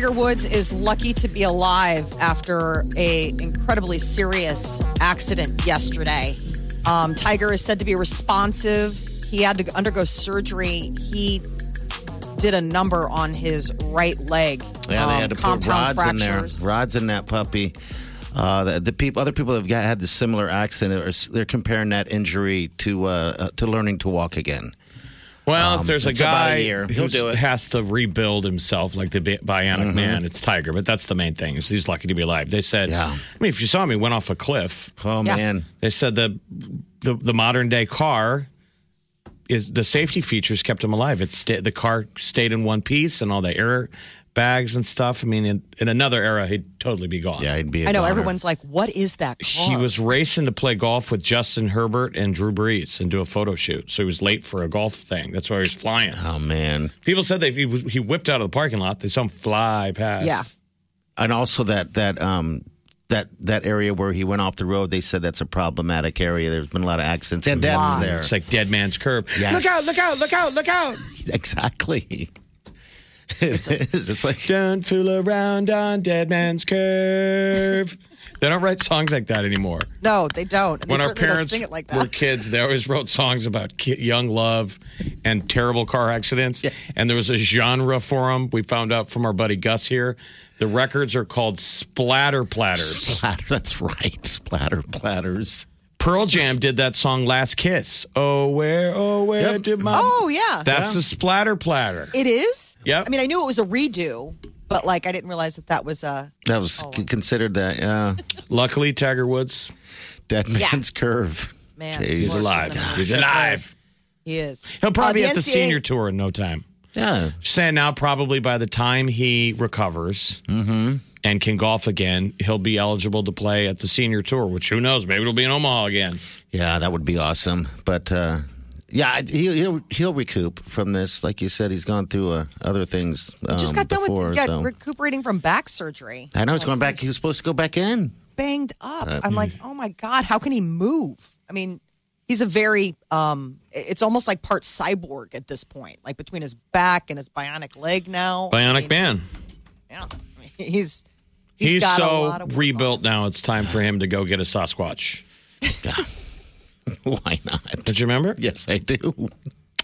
Tiger Woods is lucky to be alive after a incredibly serious accident yesterday. Um, Tiger is said to be responsive. He had to undergo surgery. He did a number on his right leg. Yeah, they Um, had to put rods in there. Rods in that puppy. Uh, the, the people, other people have got, had the similar accident. They're comparing that injury to uh, uh, to learning to walk again. Well, Um, if there's a it's a guy who He'll do it. has to rebuild himself like the bi- bionic man, it's Tiger. But that's the main thing. Is he's lucky to be alive. They said. Yeah. I mean, if you saw him, he went off a cliff. Oh Yeah. man, They said the the, the modern day car is the safety features kept him alive. It's sta- the car stayed in one piece and all the air bags and stuff. I mean, in, in another era, he'd totally be gone. yeah, he'd be. a I know goner. everyone's like, "What is that?" Car? He was racing to play golf with Justin Herbert and Drew Brees and do a photo shoot. So he was late for a golf thing. That's why he was flying. Oh man, People said that he, he whipped out of the parking lot. They saw him fly past. Yeah. and also that that um that that area where he went off the road. They said that's a problematic area. There's been a lot of accidents and deaths Lots. there. It's like Dead Man's curve. Yes. Look out, look out, look out, look out. Exactly. It is. It's like Don't fool around on Dead Man's Curve. they don't write songs like that anymore. no, they don't. And they when our parents sing it like were kids, they always wrote songs about ki- young love and terrible car accidents. And there was a genre for them. We found out from our buddy Gus here. The records are called splatter platters. splatter. That's right. Splatter platters. Pearl Jam did that song "Last Kiss." Oh, where, oh, where Yep. did my? Oh yeah, that's a splatter platter. it is. Yep. I mean, I knew it was a redo, but like, I didn't realize that that was a. That was Oh, c- considered that. Yeah. Luckily, Tiger Woods, Dead man's curve. Man, Jeez. he's alive. He's alive. He is. He'll probably Uh, be at the senior tour in no time. Yeah. saying now probably by the time he recovers and can golf again, he'll be eligible to play at the senior tour. Which who knows? Maybe it'll be in Omaha again. Yeah, that would be awesome. But uh, yeah, he'll, he'll he'll recoup from this. Like you said, he's gone through uh, other things. Um, Just got done before, with got so. recuperating from back surgery. I know he's Like, going back. He was supposed to go back in. banged up. Uh, I'm like, oh my god, how can he move? I mean, he's a very um. It's almost like part cyborg at this point, like between his back and his bionic leg now. I Bionic mean, man. Yeah, I mean, he's he's, He's, got a so lot of work rebuilt now. It's time for him to go get a Sasquatch. Why not? Don't you remember? Yes, I do.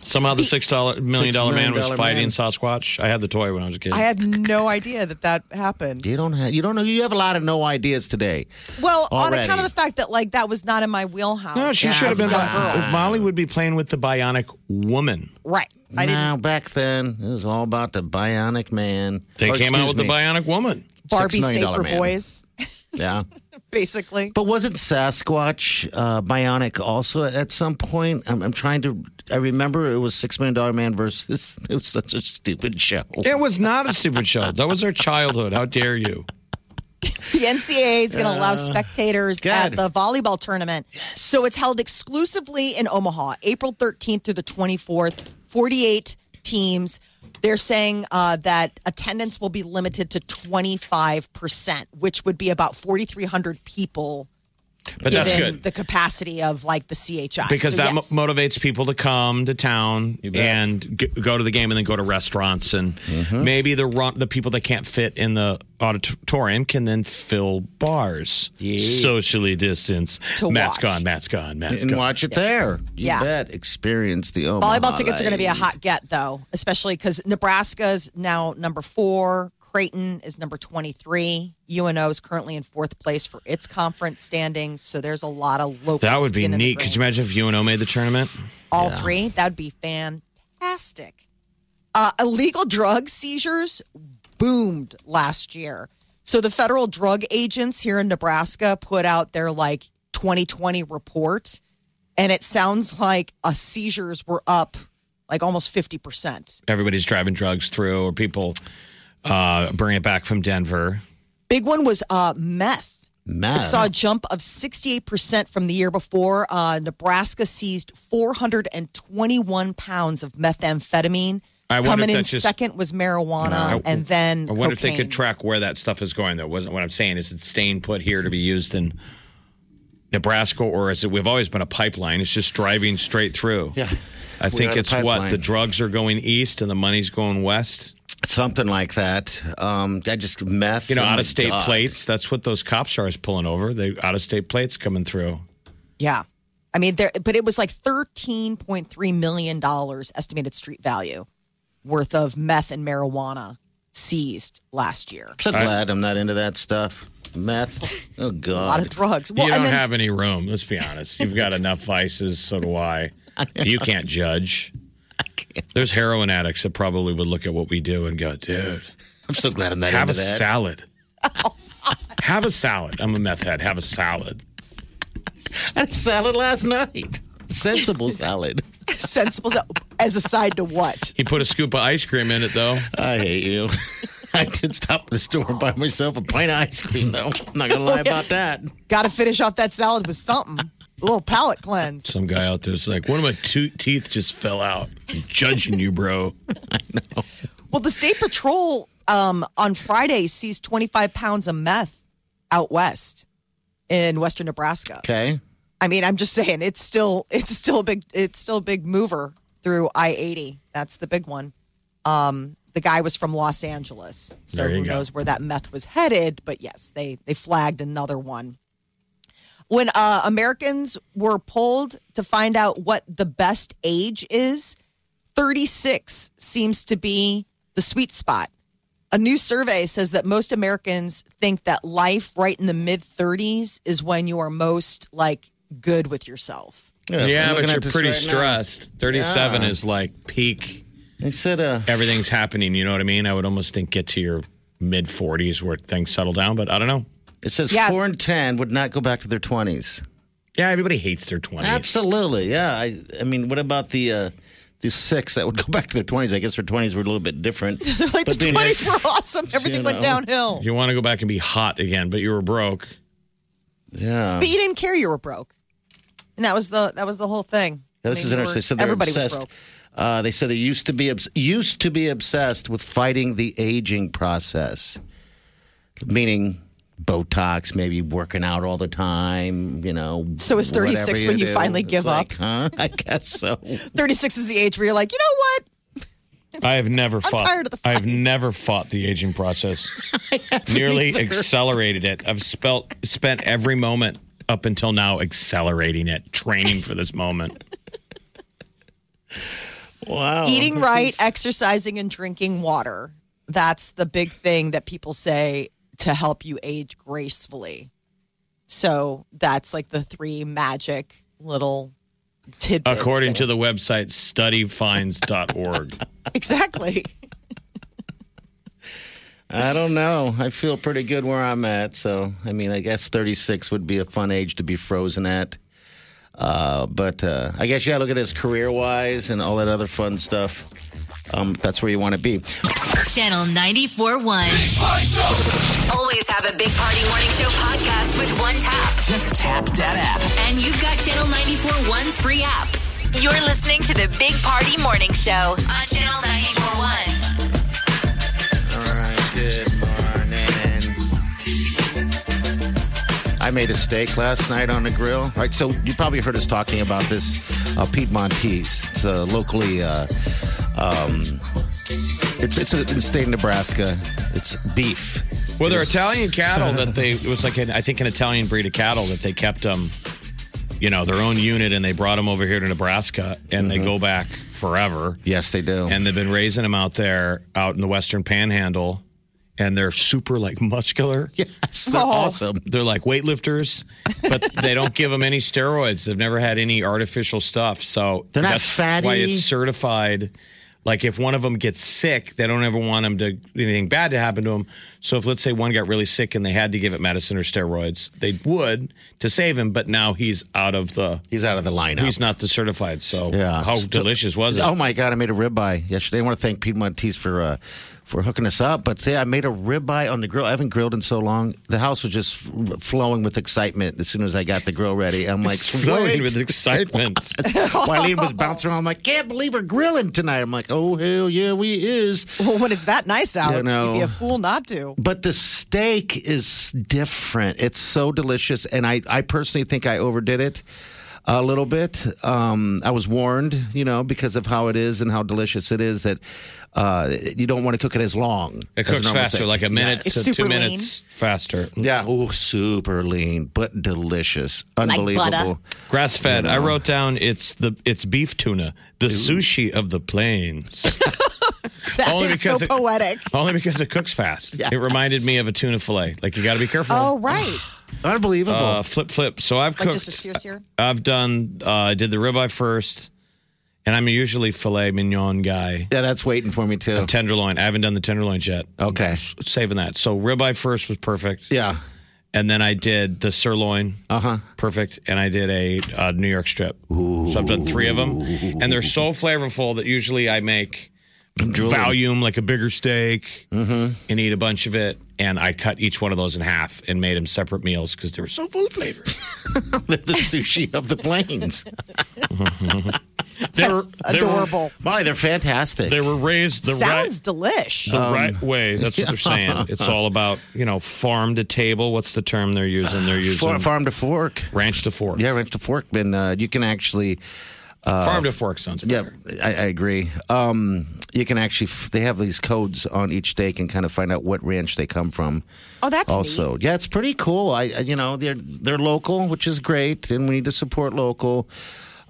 Somehow the six dollar million Six dollar man was dollar fighting man. Sasquatch. I had the toy when I was a kid. I had no idea that that happened. You don't have. You don't know. You have a lot of no ideas today. Well, on account of the fact that like that was not in my wheelhouse. no, she as should have been. young girl. Molly would be playing with the bionic woman. right. I didn't. now, back then, it was all about the bionic man. They Or, came out excuse with the bionic woman. Barbie million safe for man. boys, Yeah, basically. but wasn't Sasquatch uh, bionic also at some point? I'm, I'm trying to. I remember it was Six Million Dollar Man versus. It was such a stupid show. It was not a stupid show. That was our childhood. How dare you? The NCAA is going to allow spectators good. at the volleyball tournament. So it's held exclusively in Omaha, April 13th through the 24th. 48 teams. They're saying uh, that attendance will be limited to 25%, which would be about 4,300 people. But that's good. The capacity of like the CHI. because So, that mo- motivates people to come to town and g- go to the game and then go to restaurants and Mm-hmm. maybe the run- the people that can't fit in the auditorium can then fill bars socially distance To mask watch. on mask on mask and on watch it there. You Yeah. bet. Experience the Omaha Volleyball tickets are going to be a hot get, though, especially because Nebraska's now number four. Creighton is number 23. UNO is currently in fourth place for its conference standings. So there's a lot of local. that would be skin neat could you imagine if UNO made the tournament All three. That would be fantastic. Uh, illegal drug seizures boomed last year. So the federal drug agents here in Nebraska put out their like 2020 report, and it sounds like uh, seizures were up like almost 50%. Everybody's driving drugs through, or people uh, bring it back from Denver. Big one was uh, meth. Mad. It saw a jump of 68% from the year before. Uh, Nebraska seized 421 pounds of methamphetamine. I Coming in just- second was marijuana, No. and then I wonder if they could track where that stuff is going. That wasn't what I'm saying. Is it staying put here to be used in Nebraska, or is it? We've always been a pipeline. It's just driving straight through. Yeah. I We think it's what the drugs are going east and the money's going west. Something like that. Um, I just meth. You know, out of state God. plates. That's what those cops are is pulling over. They out of state plates coming through. Yeah. I mean, there, but it was like $13.3 million estimated street value worth of meth and marijuana seized last year. I'm so glad I'm not into that stuff. Meth. Oh God. A lot of drugs. Well, you don't then have any room. Let's be honest. You've got enough vices. So do I. You can't judge. There's heroin addicts that probably would look at what we do and go, dude, I'm so glad I'm not have a that. salad. Oh, have a salad. I'm a meth head. Have a salad. I had salad last night. Sensible salad. sensible as a side to what? He put a scoop of ice cream in it, though. I hate you. I did stop at the store and buy myself a pint of ice cream, though. I'm not gonna lie oh, about that. Got to finish off that salad with something. A little palate cleanse. Some guy out there's like, one of my two teeth just fell out. I'm judging you, bro. I know. Well, the state patrol um, on Friday seized 25 pounds of meth out west in western Nebraska. Okay. I mean, I'm just saying it's still it's still a big it's still a big mover through I-80. That's the big one. Um, the guy was from Los Angeles, so There you who go. knows where that meth was headed? But yes, they they flagged another one. When uh, Americans were polled to find out what the best age is, 36 seems to be the sweet spot. A new survey says that most Americans think that life right in the mid 30s is when you are most like good with yourself. Yeah, I'm but you're pretty right now. stressed. 37 Yeah. is like peak. They said, uh, Everything's happening. You know what I mean? I would almost think get to your mid 40s where things settle down, but I don't know. It says Yeah. four and ten would not go back to their twenties. Yeah, everybody hates their 20s. Absolutely, yeah. I, I mean, what about the uh, the six that would go back to their twenties? I guess their twenties were a little bit different. like But the being 20s hit- were awesome. Everything You went know. downhill. You want to go back and be hot again, but you were broke. Yeah. But you didn't care you were broke. And that was the that was the whole thing. Yeah, this I is mean, you interesting. were- They said they're everybody obsessed. was broke. Uh, they said they used to be obs- used to be obsessed with fighting the aging process, meaning Botox, maybe working out all the time. You know. So is 36 whatever when you do. finally It's give like, Huh? I guess so. 36 is the age where you're like, you know what? I have never fought. tired of the I've never fought the aging process. Nearly accelerated it. I've spelt, spent every moment up until now accelerating it, training for this moment. Wow. Eating right, exercising, and drinking water. That's the big thing that people say to help you age gracefully. So that's like the three magic little tidbits. According to the website studyfinds.org. exactly. I don't know. I feel pretty good where I'm at. So, I mean, I guess 36 would be a fun age to be frozen at. Uh, but uh, I guess you got to look at this career wise and all that other fun stuff. Um, that's where you want to be. Channel 94.1. Always have a Big Party Morning Show podcast with one tap. Just tap that app. And you've got Channel 94.1's free app. You're listening to the Big Party Morning Show on Channel 94.1. All right. Good morning. I made a steak last night on the grill. Right. So you probably heard us talking about this uh, Piedmontese. It's a locally. Uh, um, it's it's a, in the state of Nebraska. It's beef. Well, they're It's- Italian cattle that they, it was like, an, I think, an Italian breed of cattle that they kept them, you know, their own unit and they brought them over here to Nebraska and they go back forever. Yes, they do. And they've been raising them out there, out in the Western Panhandle. And they're super like muscular. yes, they're Oh. awesome. They're like weightlifters, but they don't give them any steroids. They've never had any artificial stuff. So They're not that's why it's certified like if one of them gets sick, they don't ever want them to anything bad to happen to them. So if let's say one got really sick and they had to give it medicine or steroids, they would to save him. But now he's out of the He's out of the lineup. he's not the certified. So Yeah. how delicious was it? Oh my god, I made a ribeye yesterday. I want to thank Piedmontese for uh, for hooking us up. But yeah, I made a ribeye on the grill. I haven't grilled in so long. The house was just flowing with excitement as soon as I got the grill ready. I'm like, It's flowing with excitement. Wileen was bouncing around. I'm like, can't believe we're grilling tonight. I'm like, oh hell yeah, we is. Well, when it's that nice out, You know. you'd be a fool not to. But the steak is different. It's so delicious, and I, I personally think I overdid it a little bit. Um, I was warned, you know, because of how it is and how delicious it is that uh, you don't want to cook it as long. It as cooks faster, steak. like a minute It's to two lean. minutes faster. Yeah, oh, super lean, but delicious, butter. unbelievable. Grass fed. I wrote down it's the it's beef tuna, the sushi of the plains. That is Only so because it- poetic. Only because it cooks fast. Yes. It reminded me of a tuna fillet. Like you got to be careful. Oh, right. Unbelievable. Uh, flip, flip. So I've Like cooked. just a sear sear. I've done. Uh, I did the ribeye first, and I'm usually filet mignon guy. yeah, that's waiting for me too. Tenderloin. I haven't done the tenderloins yet. Okay. S- Saving that. So ribeye first was perfect, Yeah. and then I did the sirloin. Uh huh. perfect, and I did a uh, New York strip. So I've done three of them, and they're so flavorful that usually I make volume like a bigger steak and eat a bunch of it. And I cut each one of those in half and made them separate meals because they were so full of flavor. They're the sushi of the plains. They're That's they were- adorable. Molly, they're fantastic. They were raised the Sounds right, delish. the right way. That's what they're saying. It's all about you know farm to table. What's the term they're using? They're using Farm, farm to fork. ranch to fork. Yeah, ranch to fork. And uh, you can actually, farm to fork sounds yeah. I, I agree. Um, you can actually, f- they have these codes on each steak and kind of find out what ranch they come from. oh, that's also, neat. yeah, it's pretty cool. I, I- you know, they're they're local, which is great, and we need to support local.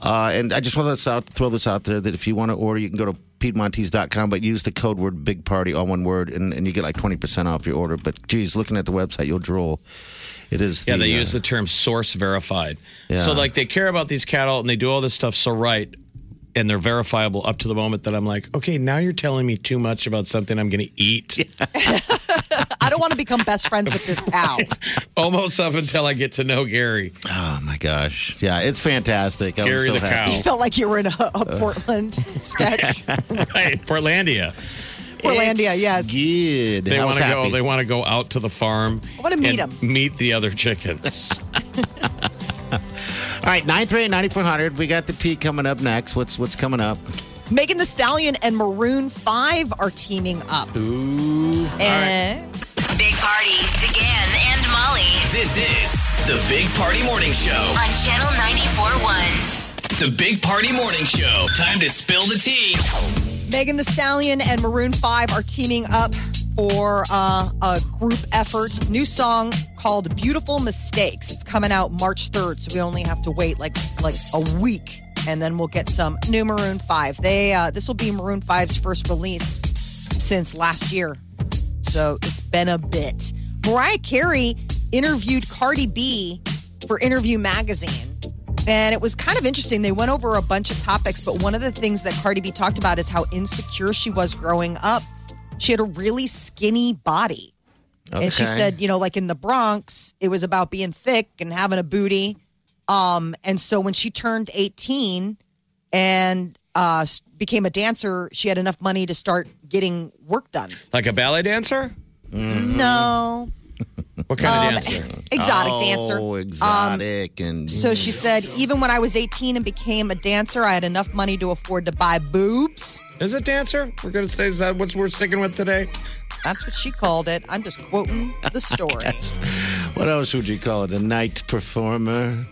Uh, and I just want to this out, throw this out there that if you want to order, you can go to Piedmontese.com, but use the code word Big Party, all one word, and, and you get like twenty percent off your order. But geez, looking at the website, you'll drool. It is. Yeah, the, they uh, use the term source verified. Yeah. So like they care about these cattle and they do all this stuff so right and they're verifiable up to the moment that I'm like, okay, now you're telling me too much about something I'm going to eat. I don't want to become best friends with this cow. Almost up until I get to know Gary. Oh my gosh! Yeah, it's fantastic. I was Gary so the happy. cow. You felt like you were in a, a Portland sketch. Right, Portlandia. Portlandia, yes. Good. They want to go. They want to go out to the farm. I wanna meet them. Meet the other chickens. All right, nine three eight ninety four hundred. We got the tea coming up next. What's what's coming up? Megan Thee Stallion and Maroon 5 are teaming up. Ooh. Eh? And Big Party, DeGan and Molly This is the Big Party Morning Show. on Channel 94.1. The Big Party Morning Show. Time to spill the tea. Megan Thee Stallion and Maroon 5 are teaming up for uh, a group effort. New song called Beautiful Mistakes. It's coming out March 3rd, so we only have to wait like like a week and then we'll get some new Maroon 5. They uh, this will be Maroon 5's first release since last year. So it's been a bit. Mariah Carey interviewed Cardi B for Interview Magazine. And it was kind of interesting. They went over a bunch of topics, but one of the things that Cardi B talked about is how insecure she was growing up. She had a really skinny body. And she said, you know, like in the Bronx, it was about being thick and having a booty. Um, and so when she turned 18 and uh, became a dancer, she had enough money to start getting work done. like a ballet dancer? No. What kind Um, of dancer? Exotic oh, dancer. Um, exotic, and So she said, even when I was 18 and became a dancer, I had enough money to afford to buy boobs. Is it dancer? We're going to say, is that what we're sticking with today? That's what she called it. I'm just quoting the story. what else would you call it? A night performer.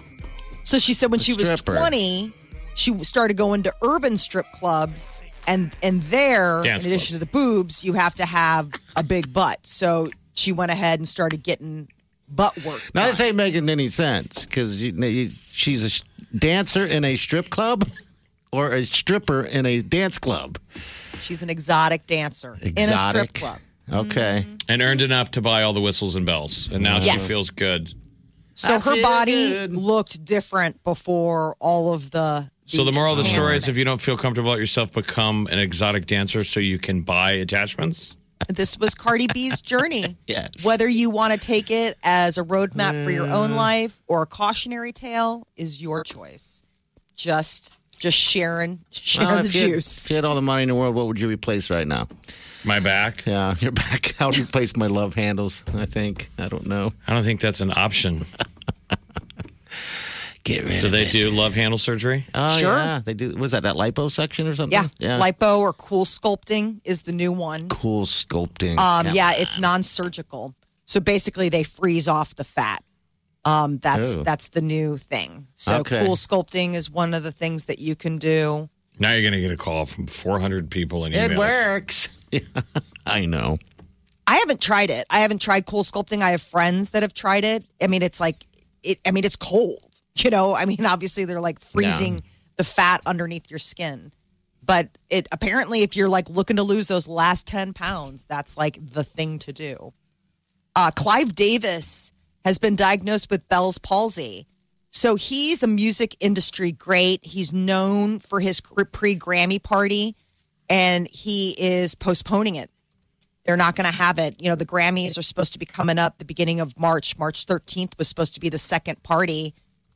So she said when she was 20, she started going to urban strip clubs. And, and there, Dance in addition to the boobs, you have to have a big butt. So she went ahead and started getting butt work. Now this ain't making any sense because you, you, she's a sh- dancer in a strip club or a stripper in a dance club. She's an exotic dancer in a Exotic. strip club. Okay. Mm-hmm. And earned enough to buy all the whistles and bells. And now Yes. she feels good. So I her feel body good. looked different before all of the So the moral of the story is, if you don't feel comfortable about yourself, become an exotic dancer so you can buy attachments. This was Cardi B's journey. Yes. Whether you want to take it as a roadmap for your own mm. life or a cautionary tale is your choice. Just just sharing sharing Well, the if you had- juice. if you had all the money in the world, what would you replace right now? My back. Yeah, you're back. I would replace my love handles. I think. I don't know. I don't think that's an option. Get rid Do of they it. do love handle surgery? Oh, Sure. yeah, they do. Was that that liposuction or something? Yeah. Lipo or cool sculpting is the new one. cool sculpting. Um, yeah, on. it's non-surgical. So basically, they freeze off the fat. Um, that's Ooh. that's the new thing. So Okay. cool sculpting is one of the things that you can do. Now you're going to get a call from 400 people and emails. It works. I know. I haven't tried it. I haven't tried cool sculpting. I have friends that have tried it. I mean, it's like it. I mean, it's cold. You know, I mean, obviously they're like freezing the fat underneath your skin. But it apparently, if you're like looking to lose those last ten pounds, that's like the thing to do. Uh, Clive Davis has been diagnosed with Bell's palsy. So he's a music industry great. He's known for his pre Grammy party, and he is postponing it. They're not going to have it. You know, the Grammys are supposed to be coming up the beginning of March. March 13th was supposed to be the second party,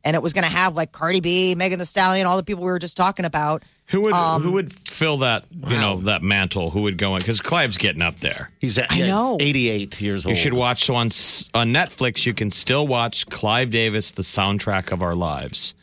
and it was going to have like Cardi B, Megan Thee Stallion, all the people we were just talking about. Who would Um, who would fill that you know that mantle? Who would go in? Because Clive's getting up there. He's at, I know. 88 years old. You should watch so on on Netflix. You can still watch Clive Davis, the soundtrack of our lives,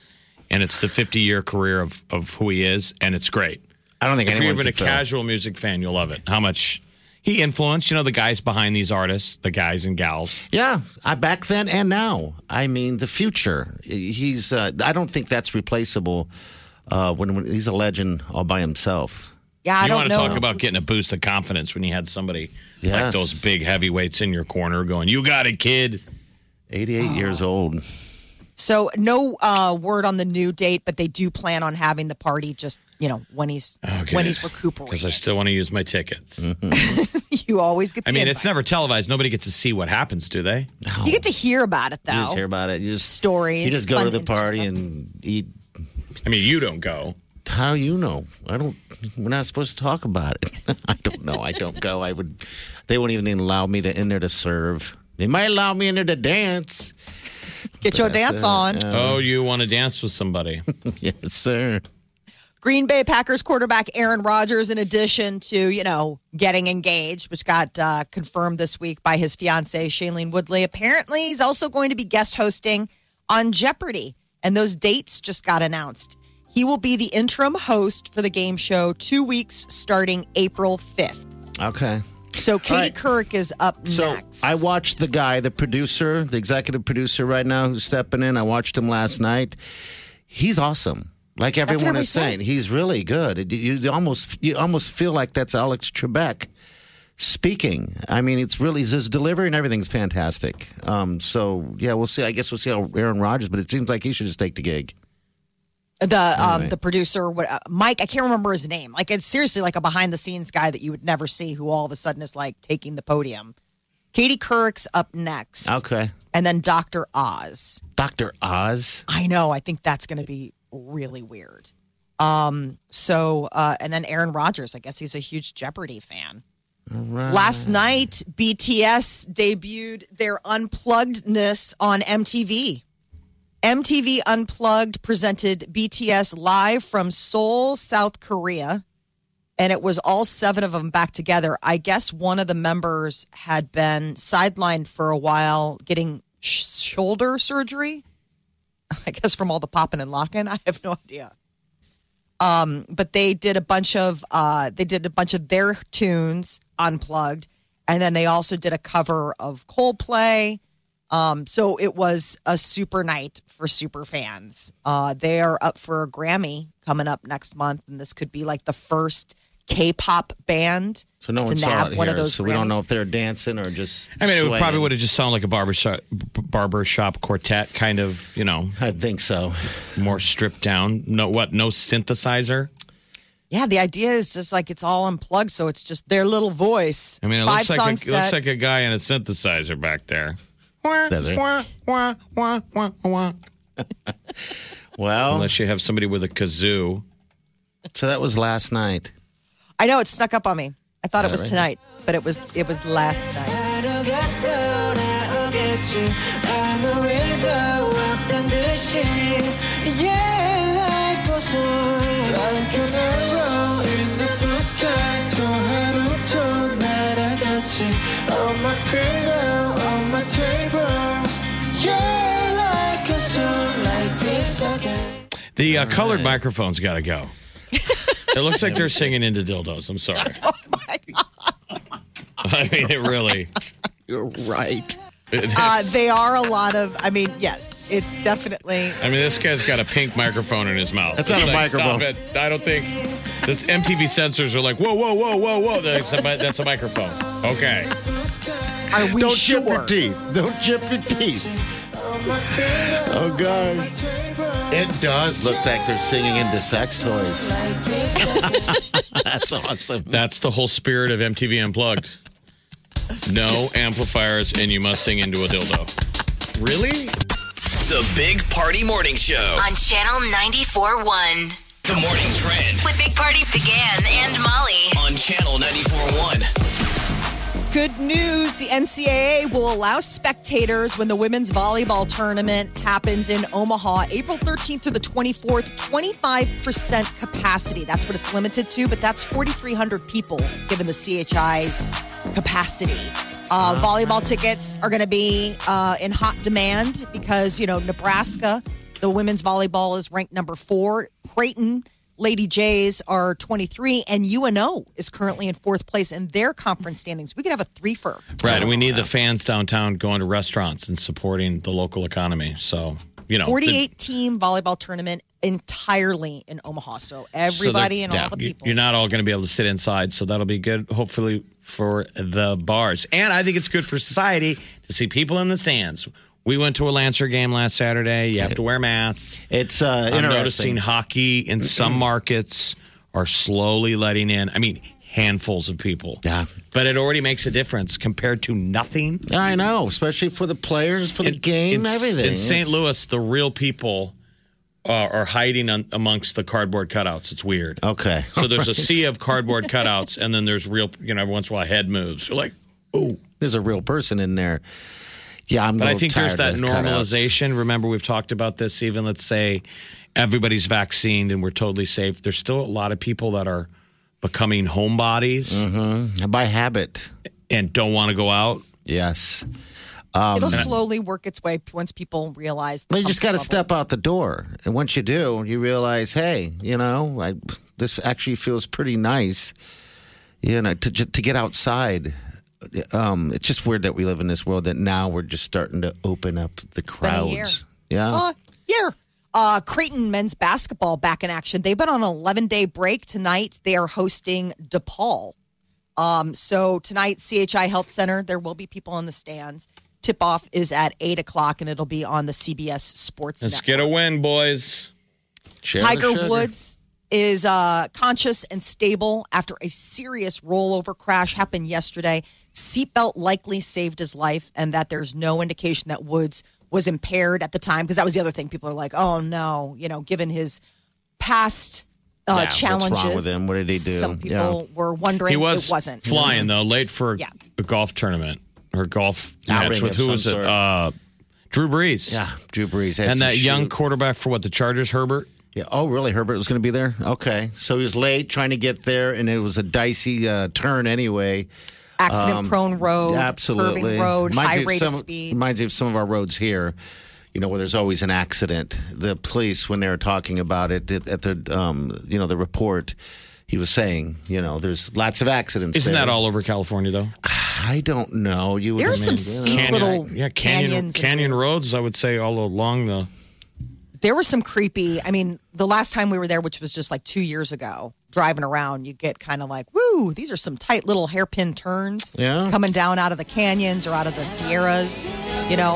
and it's the 50 year career of of who he is, and it's great. I don't think If you're even a fill. casual music fan, you'll love it. How much he influenced, you know, the guys behind these artists, the guys and gals. Yeah, I back then and now. I mean, the future. He's. Uh, I don't think that's replaceable. Uh, when, when he's a legend all by himself. Yeah, I you don't want to know. talk about getting a boost of confidence when you had somebody like those big heavyweights in your corner going, "You got it, kid." 88 years old. So no uh, word on the new date, but they do plan on having the party just you know when he's oh, when he's recuperating. Because I still want to use my tickets. you always get. The I mean, invite. it's never televised. Nobody gets to see what happens, do they? you get to hear about it You just though. hear about it. You just Stories, You just go to the party and eat. I mean, you don't go. How you know? I don't. We're not supposed to talk about it. I don't know. I don't go. I would. They wouldn't even allow me to in there to serve. They might allow me in there to dance. Get your dance it. on. Uh, oh, you want to dance with somebody? Yes, sir. Green Bay Packers quarterback Aaron Rodgers, in addition to, you know, getting engaged, which got uh, confirmed this week by his fiancee, Shailene Woodley, apparently he's also going to be guest hosting on Jeopardy. And those dates just got announced. He will be the interim host for the game show two weeks starting April 5th. Okay. So Katie right. Couric is up So next. I watched the guy, the producer, the executive producer right now who's stepping in. I watched him last night. He's awesome. Like everyone is saying, says. he's really good. You almost you almost feel like that's Alex Trebek speaking. I mean, it's really his delivery and everything's fantastic. Um, so yeah, we'll see. I guess we'll see how Aaron Rodgers, but it seems like he should just take the gig. the um Anyway. the producer what, uh, Mike I can't remember his name like it's seriously like a behind the scenes guy that you would never see who all of a sudden is like taking the podium. Katie Couric's up next, Okay, and then Doctor Oz. Doctor Oz. I know. I think that's going to be really weird. Um. So, uh, and then Aaron Rodgers. I guess he's a huge Jeopardy fan. Right. Last night, BTS debuted their unpluggedness on MTV. MTV Unplugged presented BTS live from Seoul, South Korea, and it was all seven of them back together. I guess one of the members had been sidelined for a while getting sh- shoulder surgery. I guess from all the popping and locking. I have no idea. Um, but they did a bunch of uh, they did a bunch of their tunes unplugged, and then they also did a cover of Coldplay. Um, so it was a super night for super fans. Uh, they are up for a Grammy coming up next month, and this could be like the first K-pop band So no to one saw nab it one here. of those. so we don't know if they're dancing or just. I mean, it would swaying. probably would have just sounded like a barbershop barbershop quartet kind of, you know, I think so. more stripped down. No, what? No synthesizer. Yeah, the idea is just like it's all unplugged, so it's just their little voice. I mean, it Five looks like a, it set. looks like a guy in a synthesizer back there. Does it? Well, unless you have somebody with a kazoo. so that was last night. I know it snuck up on me. I thought it was right? tonight, but it was it was last night. The uh, colored microphone's got to go. It looks like they're singing into dildos. I'm sorry. Oh my God. I mean, it really. You're right. Uh, they are a lot of. I mean, yes, it's definitely. I mean, this guy's got a pink microphone in his mouth. That's not It's a like, microphone. Stop it. I don't think. The MTV censors are like, whoa, whoa, whoa, whoa, whoa. That's a, that's a microphone. Okay. Are we Don't sure? chip your teeth. Don't chip your teeth. Oh God! It does look like they're singing into sex toys. That's awesome. That's the whole spirit of MTV Unplugged. No amplifiers, and you must sing into a dildo. Really? The Big Party Morning Show. On Channel 94.1. The morning trend With Big Party began and Molly. on Channel 94.1. Good news. The NCAA will allow spectators when the women's volleyball tournament happens in Omaha, April 13th through the 24th, 25% capacity. That's what it's limited to, but that's 4,300 people given the CHI's capacity. Uh, volleyball tickets are going to be uh, in hot demand because, you know, Nebraska, the women's volleyball is ranked number four. Creighton, Lady Jays are 23, and UNO is currently in fourth place in their conference standings. We could have a threefer. Right. And we need the fans downtown going to restaurants and supporting the local economy. So, you know. 48 team volleyball tournament entirely in Omaha. So everybody and all the people. You're not all going to be able to sit inside, so that'll be good, hopefully, for the bars. And I think it's good for society to see people in the stands. We went to a Lancer game last Saturday. You have to wear masks. It's uh, I'm interesting. noticing hockey in some markets are slowly letting in. I mean, handfuls of people. Yeah. But it already makes a difference compared to nothing. I know, especially for the players, for the game, in, everything. In St. Louis, the real people uh, are hiding on, amongst the cardboard cutouts. It's weird. Okay. So there's a sea of cardboard cutouts, and then there's real. You know, every once in a while, a head moves. You're like, oh. There's a real person in there. Yeah, I'm. But a I little think there's that tired of cutouts. normalization. Remember, we've talked about this. Even let's say everybody's vaccinated and we're totally safe. There's still a lot of people that are becoming homebodies Mm-hmm. By habit. and don't want to go out. Yes. It'll slowly work its way once people realize. The Well, you just got to step out the door, and once you do, you realize, hey, you know, I, this actually feels pretty nice. You know, to to get outside. Um, it's just weird that we live in this world that now we're just starting to open up the been a year. crowds. Yeah. level. Uh, year. Uh, Creighton men's basketball back in action. They've been on an 11 day break tonight. They are hosting DePaul. Um, so tonight, CHI Health Center, there will be people in the stands. Tip off is at eight o'clock, and it'll be on the CBS Sports Let's Network. get a win, boys. Share Tiger. Woods is uh, conscious and stable after a serious rollover crash happened yesterday. Seatbelt likely saved his life, and that there's no indication that Woods was impaired at the time. Because that was the other thing. People are like, "Oh no," you know, given his past uh, Yeah, what's wrong challenges. with him? What did he do? Some people were wondering. He was it wasn't flying though, late for Yeah. a golf tournament or golf match with who some was it? Uh, Drew Brees. Yeah, Drew Brees And some that young quarterback for what the Chargers, Herbert. Yeah. Oh, really? Herbert was going to be there. Okay, so he was late trying to get there, and it was a dicey uh, turn anyway. Accident-prone road, Absolutely. curving road, Reminds high me of rate of some- speed. Reminds me of some of our roads here. You know, where there's always an accident. The police, when they were talking about it at at the, um, you know, the report, he was saying, you know, there's lots of accidents. Isn't there. that all over California though? I don't know. You would There's some imagine- steep little yeah, canyon, canyons. canyon roads. I would say all along the. there was some creepy. I mean, the last time we were there, which was just like two years ago, driving around, you get kind of like, woo, these are some tight little hairpin turns Yeah. coming down out of the canyons or out of the Sierras, you know.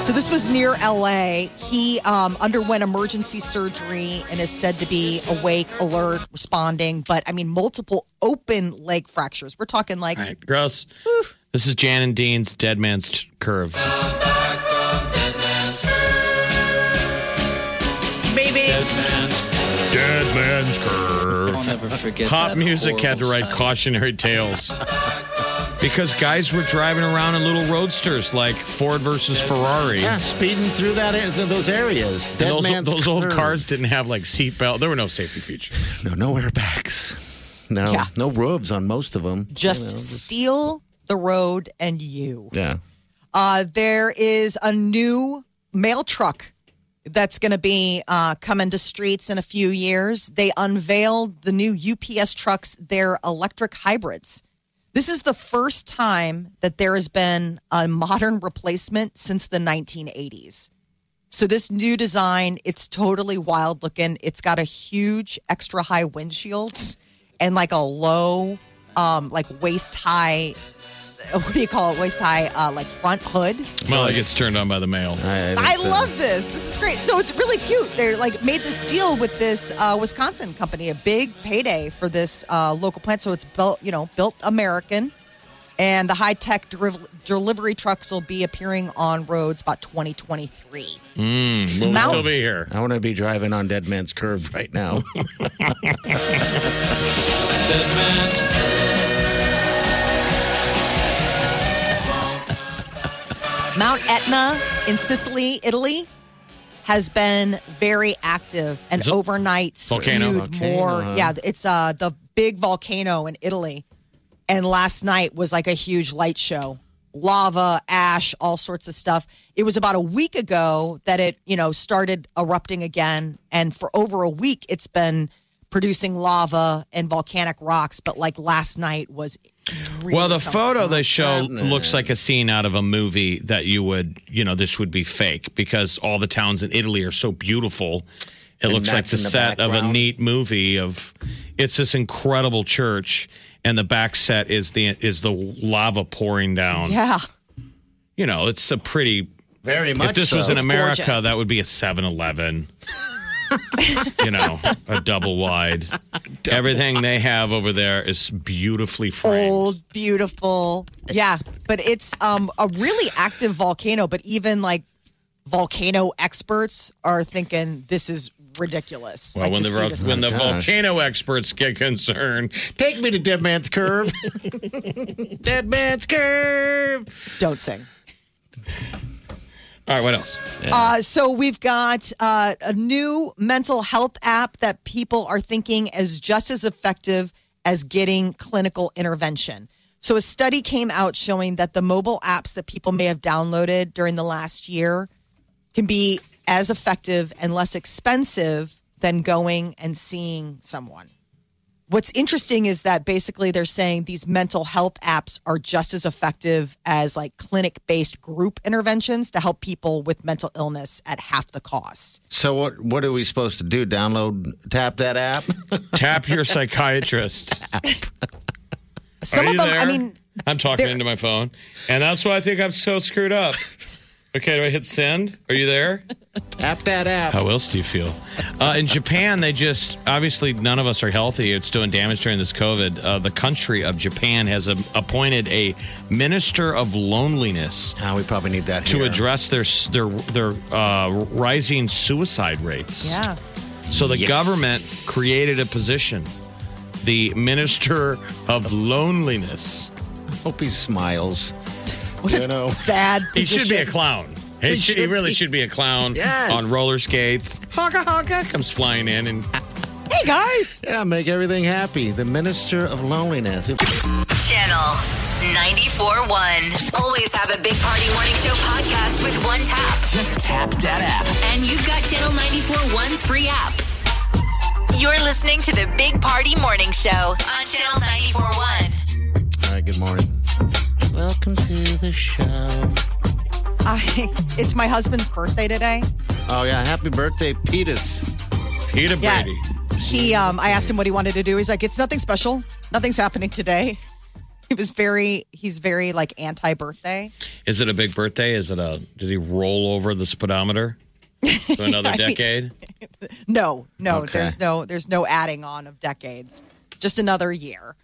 So this was near LA. He um, underwent emergency surgery and is said to be awake, alert, responding. But I mean, multiple open leg fractures. We're talking like All right, gross. This is Jan and Dean's Dead Man's Curve. Forget pop that music had to write sight. cautionary tales because guys were driving around in little roadsters like Ford versus Ferrari. Yeah, speeding through that those areas. And Dead those, man's those old cars didn't have like seatbelt. There were no safety features. No, no airbags. No, Yeah. no roofs on most of them. Just You know, steal the road and you. yeah. Uh, there is a new mail truck that's going to be uh, coming to streets in a few years. They unveiled the new UPS trucks, they're electric hybrids. This is the first time that there has been a modern replacement since the 1980s. So this new design, it's totally wild looking. It's got a huge extra high windshields and like a low, um, like waist high. What do you call it? Waist high, uh, like front hood. Well, it gets turned on by the mail. I, I love this. This is great. So it's really cute. They're like made this deal with this uh, Wisconsin company, a big payday for this uh, local plant. So it's built, you know, built American, and the high tech delivery trucks will be appearing on roads about 2023. We'll Mount- still be here. I want to be driving on Dead Man's Curve right now. Dead man's Mount Etna in Sicily, Italy, has been very active and it- overnight Volcano? spewed Volcano, more. huh? Yeah, it's uh the big volcano in Italy, and last night was like a huge light show. Lava, ash, all sorts of stuff. It was about a week ago that it, you know, started erupting again, and for over a week, it's been producing lava and volcanic rocks. But like last night was really Well, the photo they show happening? looks like a scene out of a movie that you would, you know, this would be fake because all the towns in Italy are so beautiful. It And looks like the the set of a neat movie of it's this incredible church and the back set is the is the lava pouring down. Yeah. You know, it's a pretty Very much if this so. was in It's America, gorgeous. that would be a 7-Eleven. you know, a double wide. Everything they have over there is beautifully framed. old, beautiful. Yeah, but it's um, a really active volcano. But even like volcano experts are thinking this is ridiculous. Well, like, when the when the volcano experts get concerned, Take me to Dead Man's Curve. Dead Man's Curve. don't sing. All right, what else? Uh, so we've got uh, a new mental health app that people are thinking is just as effective as getting clinical intervention. So a study came out showing that the mobile apps that people may have downloaded during the last year can be as effective and less expensive than going and seeing someone. What's interesting is that basically they're saying these mental health apps are just as effective as like clinic based group interventions to help people with mental illness at half the cost. So what? What are we supposed to do? Download, tap that app? Tap your psychiatrist. Some Are of them, there? I mean, I'm talking into my phone, and that's why I think I'm so screwed up. Okay, do I hit send? Are you there? Tap that app. How else do you feel? Uh, in Japan, they just obviously none of us are healthy. It's doing damage during this COVID. Uh, the country of Japan has a, appointed a minister of loneliness Ah, we probably need that to here. address their their their uh, rising suicide rates. yeah. So the Yes. government created a position, the minister of loneliness. Hope he smiles. You know. Sad. He should be a clown. He, should, he really be. should be a clown Yes. on roller skates. Honka honka comes flying in and Hey guys. Yeah, make everything happy. The minister of loneliness. Channel 94.1. Always have a Big Party Morning Show podcast with one tap. Just tap that app. And you've got Channel 94.1's free app. You're listening to the Big Party Morning Show on Channel 94.1. All right. Good morning. Welcome to the show. I, it's my husband's birthday today. Oh yeah, happy birthday, Petus. Peter Yeah. Brady. He, um, I asked him what he wanted to do. He's like, it's nothing special. Nothing's happening today. He was very, he's very like anti-birthday. Is it a big birthday? Is it a? Did he roll over the speedometer to another I mean- decade? No, no, Okay. there's no, there's no adding on of decades. Just another year.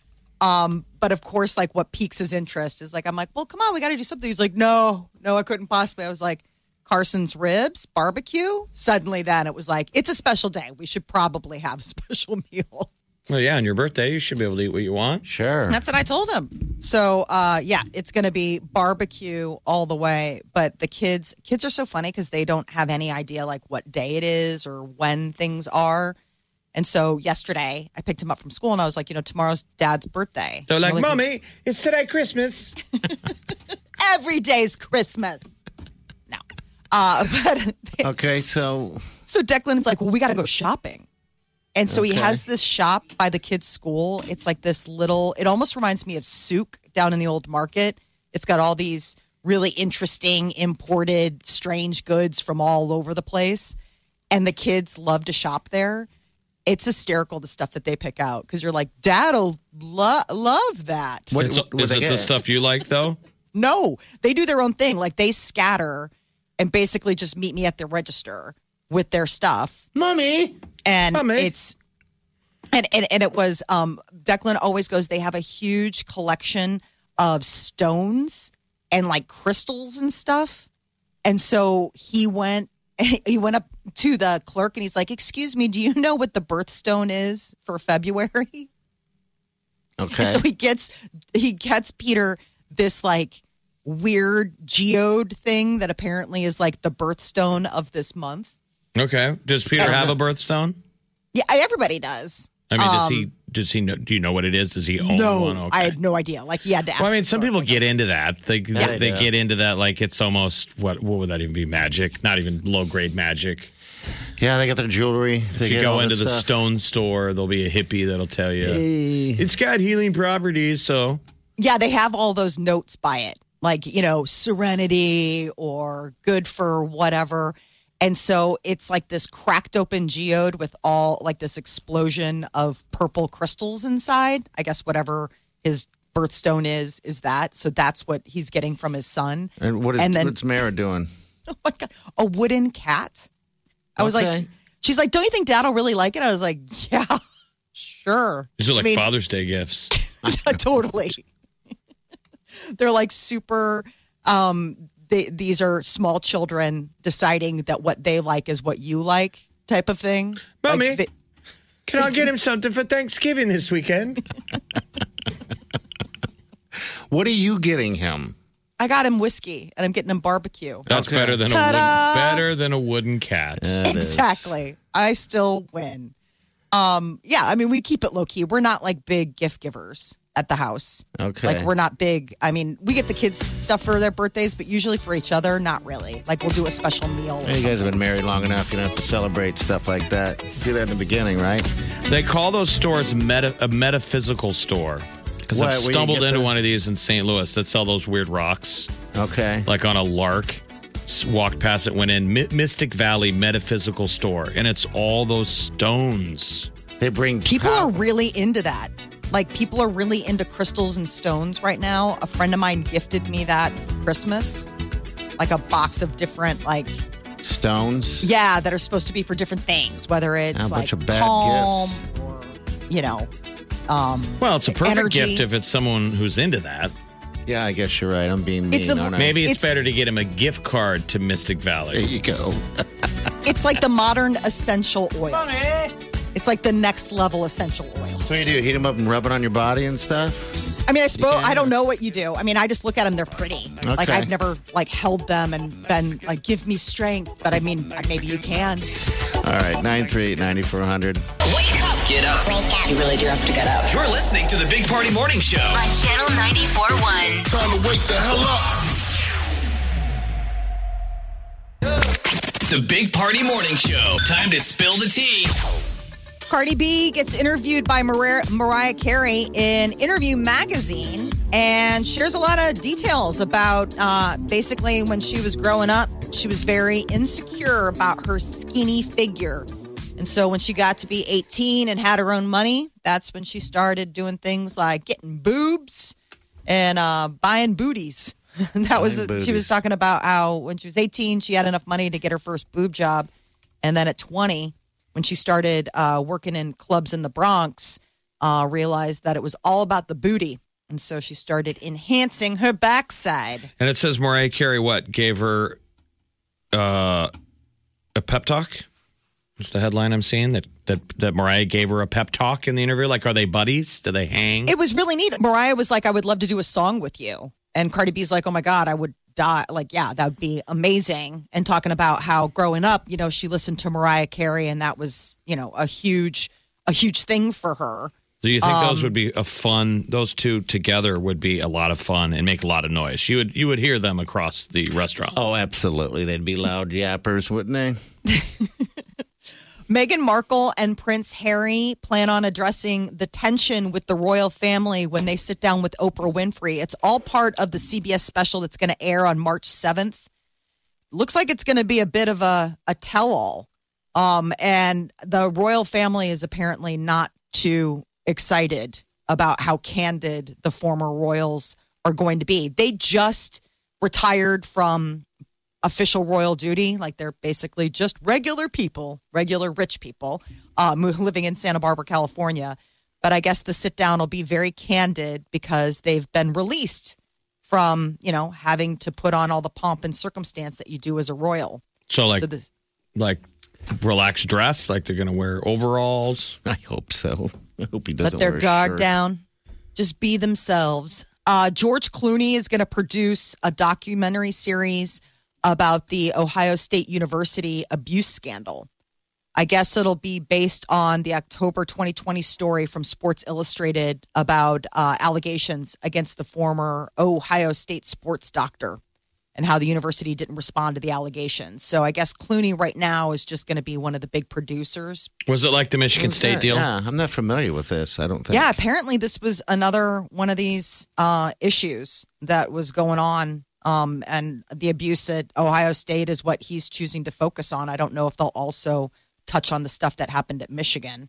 Um, but of course, like what piques his interest is like, I'm like, well, come on, we got to do something. He's like, no, no, I couldn't possibly. I was like, Carson's ribs, barbecue. Suddenly, then it was like, it's a special day. We should probably have a special meal. Well, yeah, on your birthday, you should be able to eat what you want. Sure. That's what I told him. So, uh, yeah, it's going to be barbecue all the way. But the kids, kids are so funny because they don't have any idea like what day it is or when things are. And so yesterday, I picked him up from school and I was like, you know, tomorrow's dad's birthday. They're like, Really? "Mommy, it's today Christmas." every day's Christmas. No. Uh, but Okay, so So Declan's like, well, we got to go shopping. And so he has this shop by the kids' school. It's like this little, it almost reminds me of Souk down in the old market. It's got all these really interesting imported strange goods from all over the place. And the kids love to shop there. It's hysterical the stuff that they pick out because you're like, Dad'll lo- love that. What- Is, what is they it the stuff you like though? No, they do their own thing. Like they scatter and basically just meet me at the register with their stuff. mommy. And Mommy. it's and, and and it was um Declan always goes, they have a huge collection of stones and like crystals and stuff. And so he went he went up to the clerk and he's like, Excuse me, do you know what the birthstone is for February? Okay. And so he gets he gets Peter this like weird geode thing that apparently is like the birthstone of this month. Okay. Does Peter have a birthstone? Yeah, everybody does. I mean, does he? Does he know? Do you know what it is? Does he own Um, No, one? Okay. I had no idea. Like he had to ask. Well, I mean, some people get into that. They they they get into that like it's almost what what would that even be? Magic? Not even low grade magic. yeah, they get their jewelry. They If you get all go that into the stuff. stone store, there'll be a hippie that'll tell you Hey. it's got healing properties. So Yeah, they have all those notes by it, like you know, serenity or good for whatever. And so it's like this cracked open geode with all like this explosion of purple crystals inside. I guess whatever his birthstone is is that. So that's what he's getting from his son. And what is And then- what's Mara doing? Oh my god, a wooden cat. I was like, she's like, don't you think Dad'll really like it? I was like, yeah, sure. these are like I mean, Father's Day gifts. totally. They're like super. Um, they, these are small children deciding that what they like is what you like, type of thing. Like, Mommy. they- Can I get him something for Thanksgiving this weekend? What are you getting him? I got him whiskey, and I'm getting him barbecue. That's Okay. better than a Ta-da! wooden, better than a wooden cat. That is- exactly. I still win. Um, yeah, I mean, we keep it low key. We're not like big gift givers at the house. Okay. Like we're not big. I mean, we get the kids stuff for their birthdays, but usually for each other, not really. Like we'll do a special meal. or Hey, you guys have been married long enough. You don't have to celebrate stuff like that. Do that in the beginning, right? They call those stores meta, a metaphysical store. Because I've stumbled into the- one of these in St. Louis that sell those weird rocks, Okay. like on a lark. Walked past it, went in Mi- Mystic Valley Metaphysical Store, and it's all those stones. They bring People pow- are really into that. Like people are really into crystals and stones right now. A friend of mine gifted me that for Christmas. Like a box of different like stones. yeah, that are supposed to be for different things, whether it's A like bunch of bad calm gifts. or you know, um Well, it's a perfect Energy. gift if it's someone who's into that. Yeah, I guess you're right. I'm being mean. It's a- aren't I? Maybe it's, It's- better to get him a gift card to Mystic Valley. There Valley. you go. it's like the modern essential oils. It's like the next level essential oils. What do you do? Heat them up and rub it on your body and stuff? I mean, I suppose can. I don't know what you do. I mean, I just look at them; they're pretty. Like I've never like held them and been like, "Give me strength." But I mean, maybe you can. All right, 938 9400. Wake up Get up. You really do have to get up. You're listening to the Big Party Morning Show. On Channel 94.1. Time to wake the hell up. The Big Party Morning Show. Time to spill the tea. Cardi B gets interviewed by Mariah, Mariah Carey in Interview Magazine and shares a lot of details about uh, basically when she was growing up, she was very insecure about her skinny figure. And so when she got to be 18 and had her own money, that's when she started doing things like getting boobs and uh, buying booties. That was Buying she was talking about how when she was 18, she had enough money to get her first boob job. And then at 20, when she started uh, working in clubs in the Bronx, uh, realized that it was all about the booty. And so she started enhancing her backside. And it says Mariah Carey what gave her uh, a pep talk. It's the headline I'm seeing that that that Mariah gave her a pep talk in the interview. Like, are they buddies? Do they hang? It was really neat. Mariah was like, I would love to do a song with you. And Cardi B's like, oh my God, I would die. Like, yeah, that would be amazing. And talking about how growing up, you know, she listened to Mariah Carey and that was, you know, a huge, a huge thing for her. Do you think Um, those would be a fun? Those two together would be a lot of fun and make a lot of noise. You would you would hear them across the restaurant. Oh, absolutely. They'd be loud yappers, wouldn't they? Meghan Markle and Prince Harry plan on addressing the tension with the royal family when they sit down with Oprah Winfrey. It's all part of the CBS special that's going to air on March 7th. Looks like it's going to be a bit of a, a tell all. Um, and the royal family is apparently not too excited about how candid the former royals are going to be. They just retired from official royal duty. Like they're basically just regular people, regular rich people um, living in Santa Barbara, California. But I guess the sit down will be very candid because they've been released from, you know, having to put on all the pomp and circumstance that you do as a royal. So like so this, like relaxed dress, like they're gonna wear overalls. I hope so. I hope he doesn't let their wear guard shirt. down, just be themselves. Uh, George Clooney is going to produce a documentary series about the Ohio State University abuse scandal. I guess it'll be based on the October 2020 story from Sports Illustrated about uh, allegations against the former Ohio State sports doctor and how the university didn't respond to the allegations. So I guess Clooney right now is just going to be one of the big producers. Was it like the Michigan State deal? Yeah, I'm not familiar with this. I don't think. Yeah, apparently this was another one of these uh, issues that was going on. Um, and the abuse at Ohio State is what he's choosing to focus on. I don't know if they'll also touch on the stuff that happened at Michigan.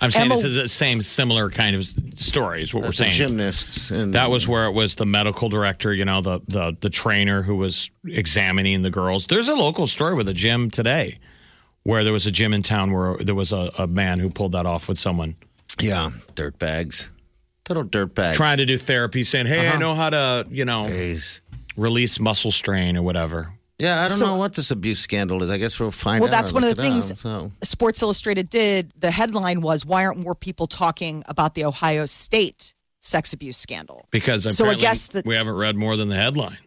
I'm saying Emma- this is the same similar kind of story. Is what we're saying. gymnasts and That was where it was the medical director, you know, the the the trainer who was examining the girls. There's a local story with a gym today where there was a gym in town where there was a, a man who pulled that off with someone yeah, dirt bags, little dirt bags. trying to do therapy, saying, "Hey, Uh-huh. I know how to, you know, Jeez. Release muscle strain or whatever." Yeah, I don't So- know what this abuse scandal is. I guess we'll find out. Well, out. that's or one of look the it up, things so. Sports Illustrated did. The headline was, "Why aren't more people talking about the Ohio State sex abuse scandal?" Because So I apparently guess that- we haven't read more than the headline.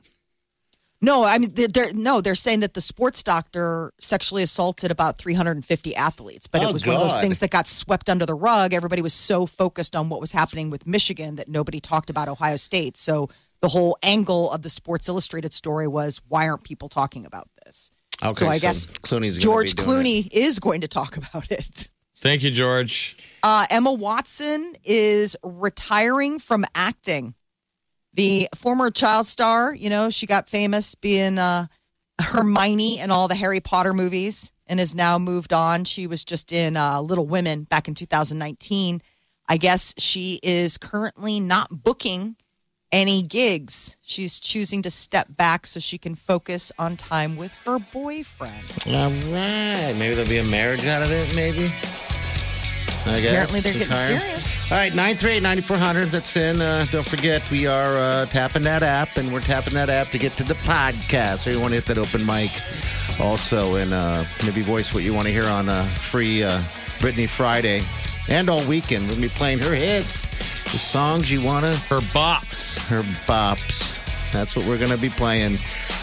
No, I mean, they're, they're, no, they're saying that the sports doctor sexually assaulted about 350 athletes, but Oh, it was one of those God. things that got swept under the rug. Everybody was so focused on what was happening with Michigan that nobody talked about Ohio State. So the whole angle of the Sports Illustrated story was, why aren't people talking about this? Okay, so I guess Clooney's George Clooney is going to talk about it. Thank you, George. Uh, Emma Watson is retiring from acting. The former child star, you know, she got famous being uh, Hermione in all the Harry Potter movies and has now moved on. She was just in uh, Little Women back in 2019. I guess she is currently not booking any gigs. She's choosing to step back so she can focus on time with her boyfriend. All right, maybe there'll be a marriage out of it. Maybe. I guess. Apparently, they're getting Retire. serious. All right, 938-9400. That's in. Uh, don't forget, we are uh, tapping that app, and we're tapping that app to get to the podcast. So you want to hit that open mic also, and uh, maybe voice what you want to hear on uh, free uh, Britney Friday and all weekend. We'll be playing her hits, the songs you want to Her bops. her bops. That's what we're going to be playing.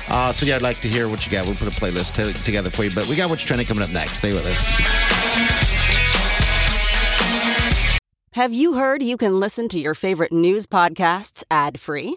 Uh, so, yeah, I'd like to hear what you got. We'll put a playlist t- together for you. But we got what's trending coming up next. Stay with us. Have you heard you can listen to your favorite news podcasts ad free?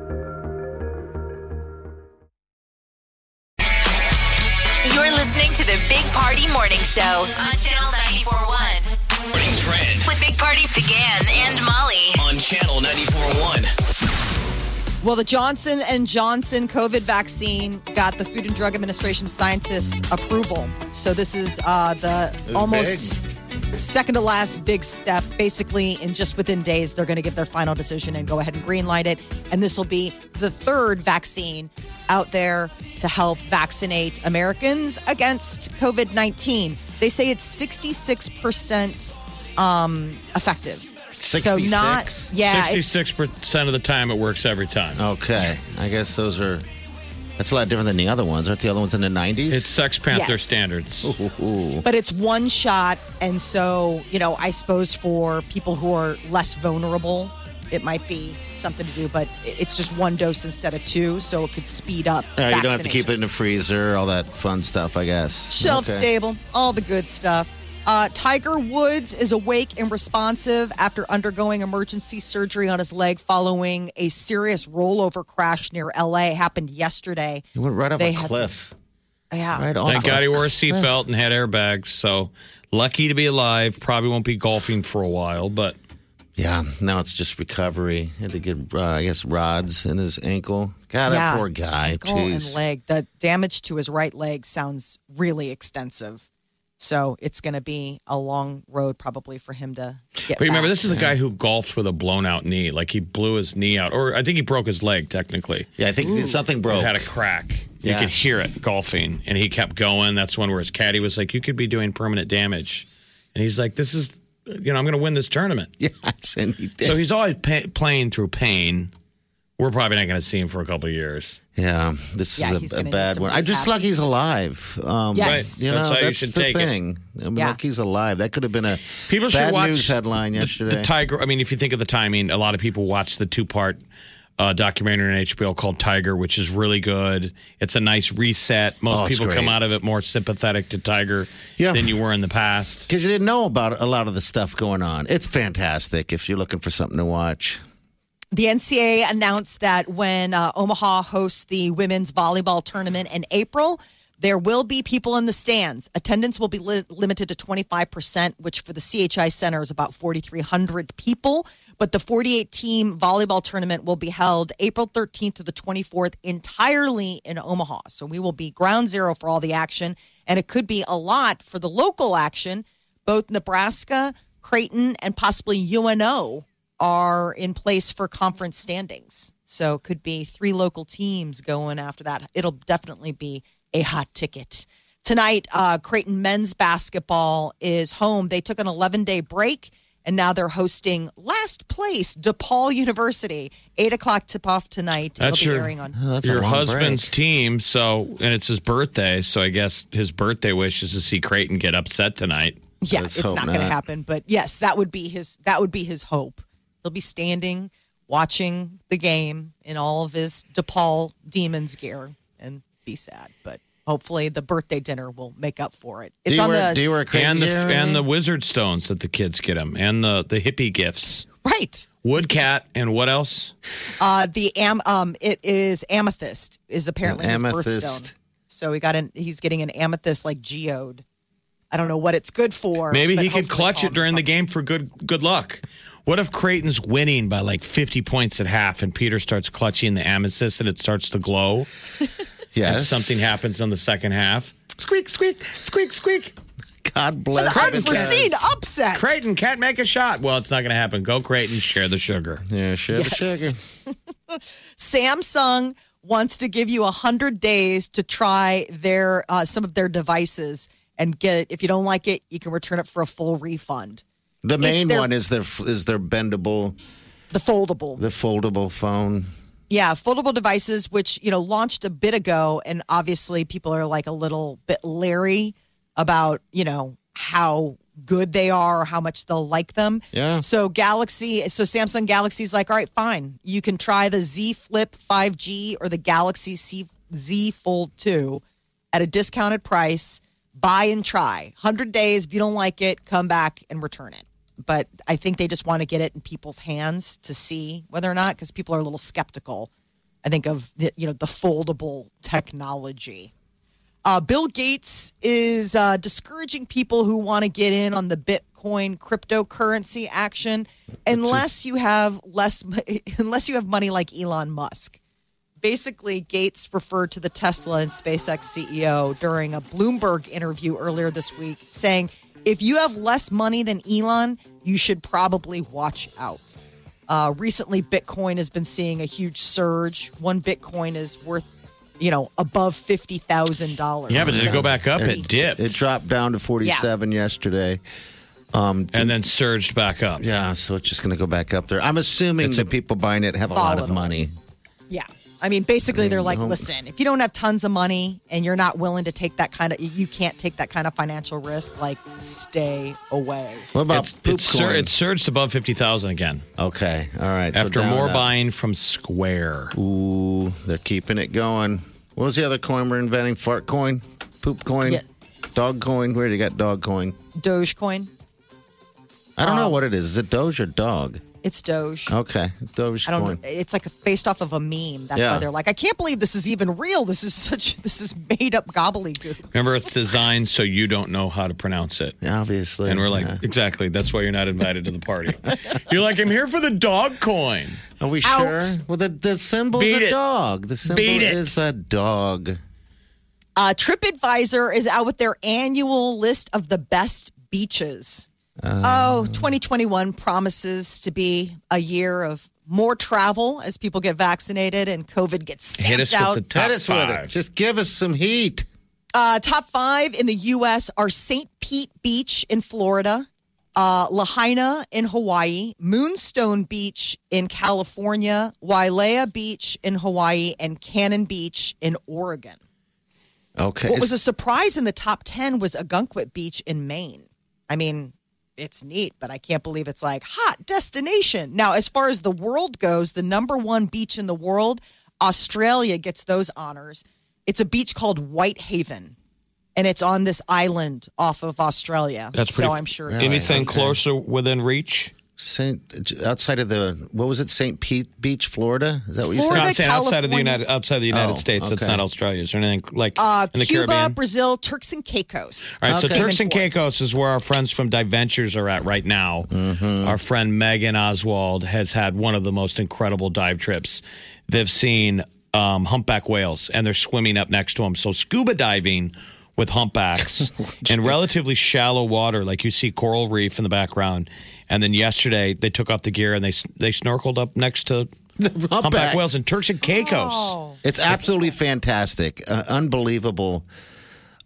Listening to the Big Party Morning Show on Channel 941 Morning trend with Big Party began and Molly. on Channel 94.1. Well, the Johnson and Johnson COVID vaccine got the Food and Drug Administration scientists' approval. So this is uh, the almost second to last big step. Basically, in just within days, they're going to give their final decision and go ahead and greenlight it. And this will be the third vaccine out there to help vaccinate Americans against COVID nineteen. They say it's sixty six percent um, effective. So not yeah. Sixty-six percent of the time, it works every time. Okay, I guess those are. That's a lot different than the other ones. Aren't the other ones in the nineties? It's Sex Panther Yes. standards. but it's one shot and so you know i suppose for people who are less vulnerable it might be something to do but it's just one dose instead of two so it could speed up you don't have to keep it in the vaccinations. freezer, all that fun stuff, I guess. shelf Okay. stable all the good stuff uh, Tiger Woods is awake and responsive after undergoing emergency surgery on his leg following a serious rollover crash near LA. Happened yesterday. He went right off They a had to- cliff. Yeah. Right off. Thank God he wore a seatbelt and had airbags. So lucky to be alive. Probably won't be golfing for a while, but Yeah, now it's just recovery. He had to get, uh, I guess, rods in his ankle. God, Yeah. that poor guy. ankle and leg. The damage to his right leg sounds really extensive. So it's going to be a long road probably for him to get. But remember, back. this is a guy who golfed with a blown out knee. Like he blew his knee out, or I think he broke his leg technically. Yeah, I think something It broke. had a crack. You could hear it golfing, and he kept going. That's one where his caddy was like, "You could be doing permanent damage," and he's like, "This is, you know, I'm going to win this tournament." yes, and he did. So he's always pa- playing through pain. We're probably not going to see him for a couple of years. Yeah, this Yeah, is a, a bad one. I'm just rehab. lucky he's alive. Um, Yes. You Right. know, That's how you should the take it. thing. I mean, Yeah. lucky he's alive. That could have been a People should bad watch news headline yesterday. The, Tiger. I mean, if you think of the timing, a lot of people watch the two part uh, documentary on HBO called Tiger, which is really good. It's a nice reset. Most Oh, it's people come out of it more sympathetic to Tiger Yeah. than you were in the past. Because you didn't know about a lot of the stuff going on. It's fantastic if you're looking for something to watch. The NCAA announced that when uh, Omaha hosts the women's volleyball tournament in April, there will be people in the stands. Attendance will be li- limited to 25%, which for the CHI Center is about 4,300 people. But the 48 team volleyball tournament will be held April 13th to the 24th entirely in Omaha. So we will be ground zero for all the action. And it could be a lot for the local action. Both Nebraska, Creighton, and possibly UNO are in place for conference standings. So it could be three local teams going after that. It'll definitely be a hot ticket. Tonight, uh, Creighton men's basketball is home. They took an 11 day break and now they're hosting last place DePaul University. Eight o'clock tip off tonight. That's It'll be your airing on. That's your husband's break. team. So, and it's his birthday. So I guess his birthday wish is to see Creighton get upset tonight. Yeah, Let's it's hope not going to happen, but yes, that would be his. That would be his hope. He'll be standing, watching the game in all of his DePaul Demons gear, and be sad. But hopefully, the birthday dinner will make up for it. It's do you on wear, the do you wear and the and the wizard stones that the kids get him, and the the hippie gifts. right. Woodcat and what else? Uh, the am um, it is amethyst is apparently his Amethyst. birthstone. So he got an. He's getting an amethyst like geode. I don't know what it's good for. Maybe he could clutch it during the game for good good luck. What if Creighton's winning by like 50 points at half and Peter starts clutching the amethyst and it starts to glow? And Yes. something happens in the second half. Squeak, squeak, squeak, squeak. God bless An him. unforeseen upset. Creighton can't make a shot. Well, it's not going to happen. Go Creighton, share the sugar. Yeah, share the sugar. Samsung wants to give you 100 days to try their uh, some of their devices and get if you don't like it you can return it for a full refund The main their- one is their is their bendable, the foldable. the foldable phone. yeah foldable devices which you know launched a bit ago and obviously people are like a little bit leery about you know how good they are or how much they'll like them. Yeah. so galaxy so samsung galaxy's like all right fine. You can try the z flip 5g or the galaxy C, z fold 2 at a discounted price. Buy and try. 100 days if you don't like it come back and return it but i think they just want to get it in people's hands to see whether or not because people are a little skeptical i think of the, you know the foldable technology Uh, Bill Gates is uh, discouraging people who want to get in on the Bitcoin cryptocurrency action unless you have less, unless you have money like Elon Musk. Basically, Gates referred to the Tesla and SpaceX CEO during a Bloomberg interview earlier this week, saying, "If you have less money than Elon, you should probably watch out." Uh, recently, Bitcoin has been seeing a huge surge. One Bitcoin is worth, you know, above fifty thousand dollars. Yeah, but did it go back up? It dipped. It dropped down to 47 yesterday. Um, and then surged back up. Yeah, so it's just going to go back up there. I'm assuming It's the a- people buying it have a lot of money. Yeah. I mean, basically, they're like, home- listen, if you don't have tons of money and you're not willing to take that kind of, you can't take that kind of financial risk, like, stay away. What about It's, poop it's, sur- coin? it surged above 50,000 again okay, all right. after down more up. buying from Square. Ooh, they're keeping it going. What was the other coin we're inventing? Fart coin, poop coin, Yeah. dog coin. Where do you got dog coin? Doge coin. I don't know Um, what it is. Is it Doge or dog? It's Doge. Okay, Doge I don't coin. know. It's like based off of a meme. That's Yeah. why they're like, I can't believe this is even real. This is such, this is made up gobbledygook. Remember, it's designed so you don't know how to pronounce it. Obviously, And we're like, yeah. exactly. That's why you're not invited to the party. You're like, I'm here for the dog coin. are we Out. sure? Well, the the symbol's Beat a it. dog. The symbol Beat it. is a dog. Uh, TripAdvisor is out with their annual list of the best beaches. Oh, 2021 promises to be a year of more travel as people get vaccinated and COVID gets Hit us stamped out. with the top Hit us with it. Just give us some heat. Uh, top five in the U.S. are St. Pete Beach in Florida, uh, Lahaina in Hawaii, Moonstone Beach in California, Wailea Beach in Hawaii, and Cannon Beach in Oregon. Okay. What was a surprise in the top 10 was Ogunquit Beach in Maine. I mean, it's neat, but I can't believe it's like hot destination. Now, as far as the world goes, the number one beach in the world, Australia gets those honors. It's a beach called Whitehaven, and it's on this island off of Australia. That's pretty. so I'm sure. it's- Anything Okay. closer within reach? Saint outside of the what was it? St. Pete Beach, Florida. Is that what you No, Florida, said? I'm saying outside of the United outside of the United Oh, States. That's okay. not Australia. Is there anything like Uh, in the Cuba, Caribbean? Brazil, Turks and Caicos. All right, so Okay. Turks and Caicos is where our friends from Diventures are at right now. Mm-hmm. Our friend Megan Oswald has had one of the most incredible dive trips. They've seen um, humpback whales, and they're swimming up next to them. So scuba diving with humpbacks in relatively shallow water, like you see coral reef in the background. And then yesterday they took off the gear and they they snorkeled up next to humpback Humpbacks. whales in Turks and Caicos. Oh. It's absolutely fantastic, uh, unbelievable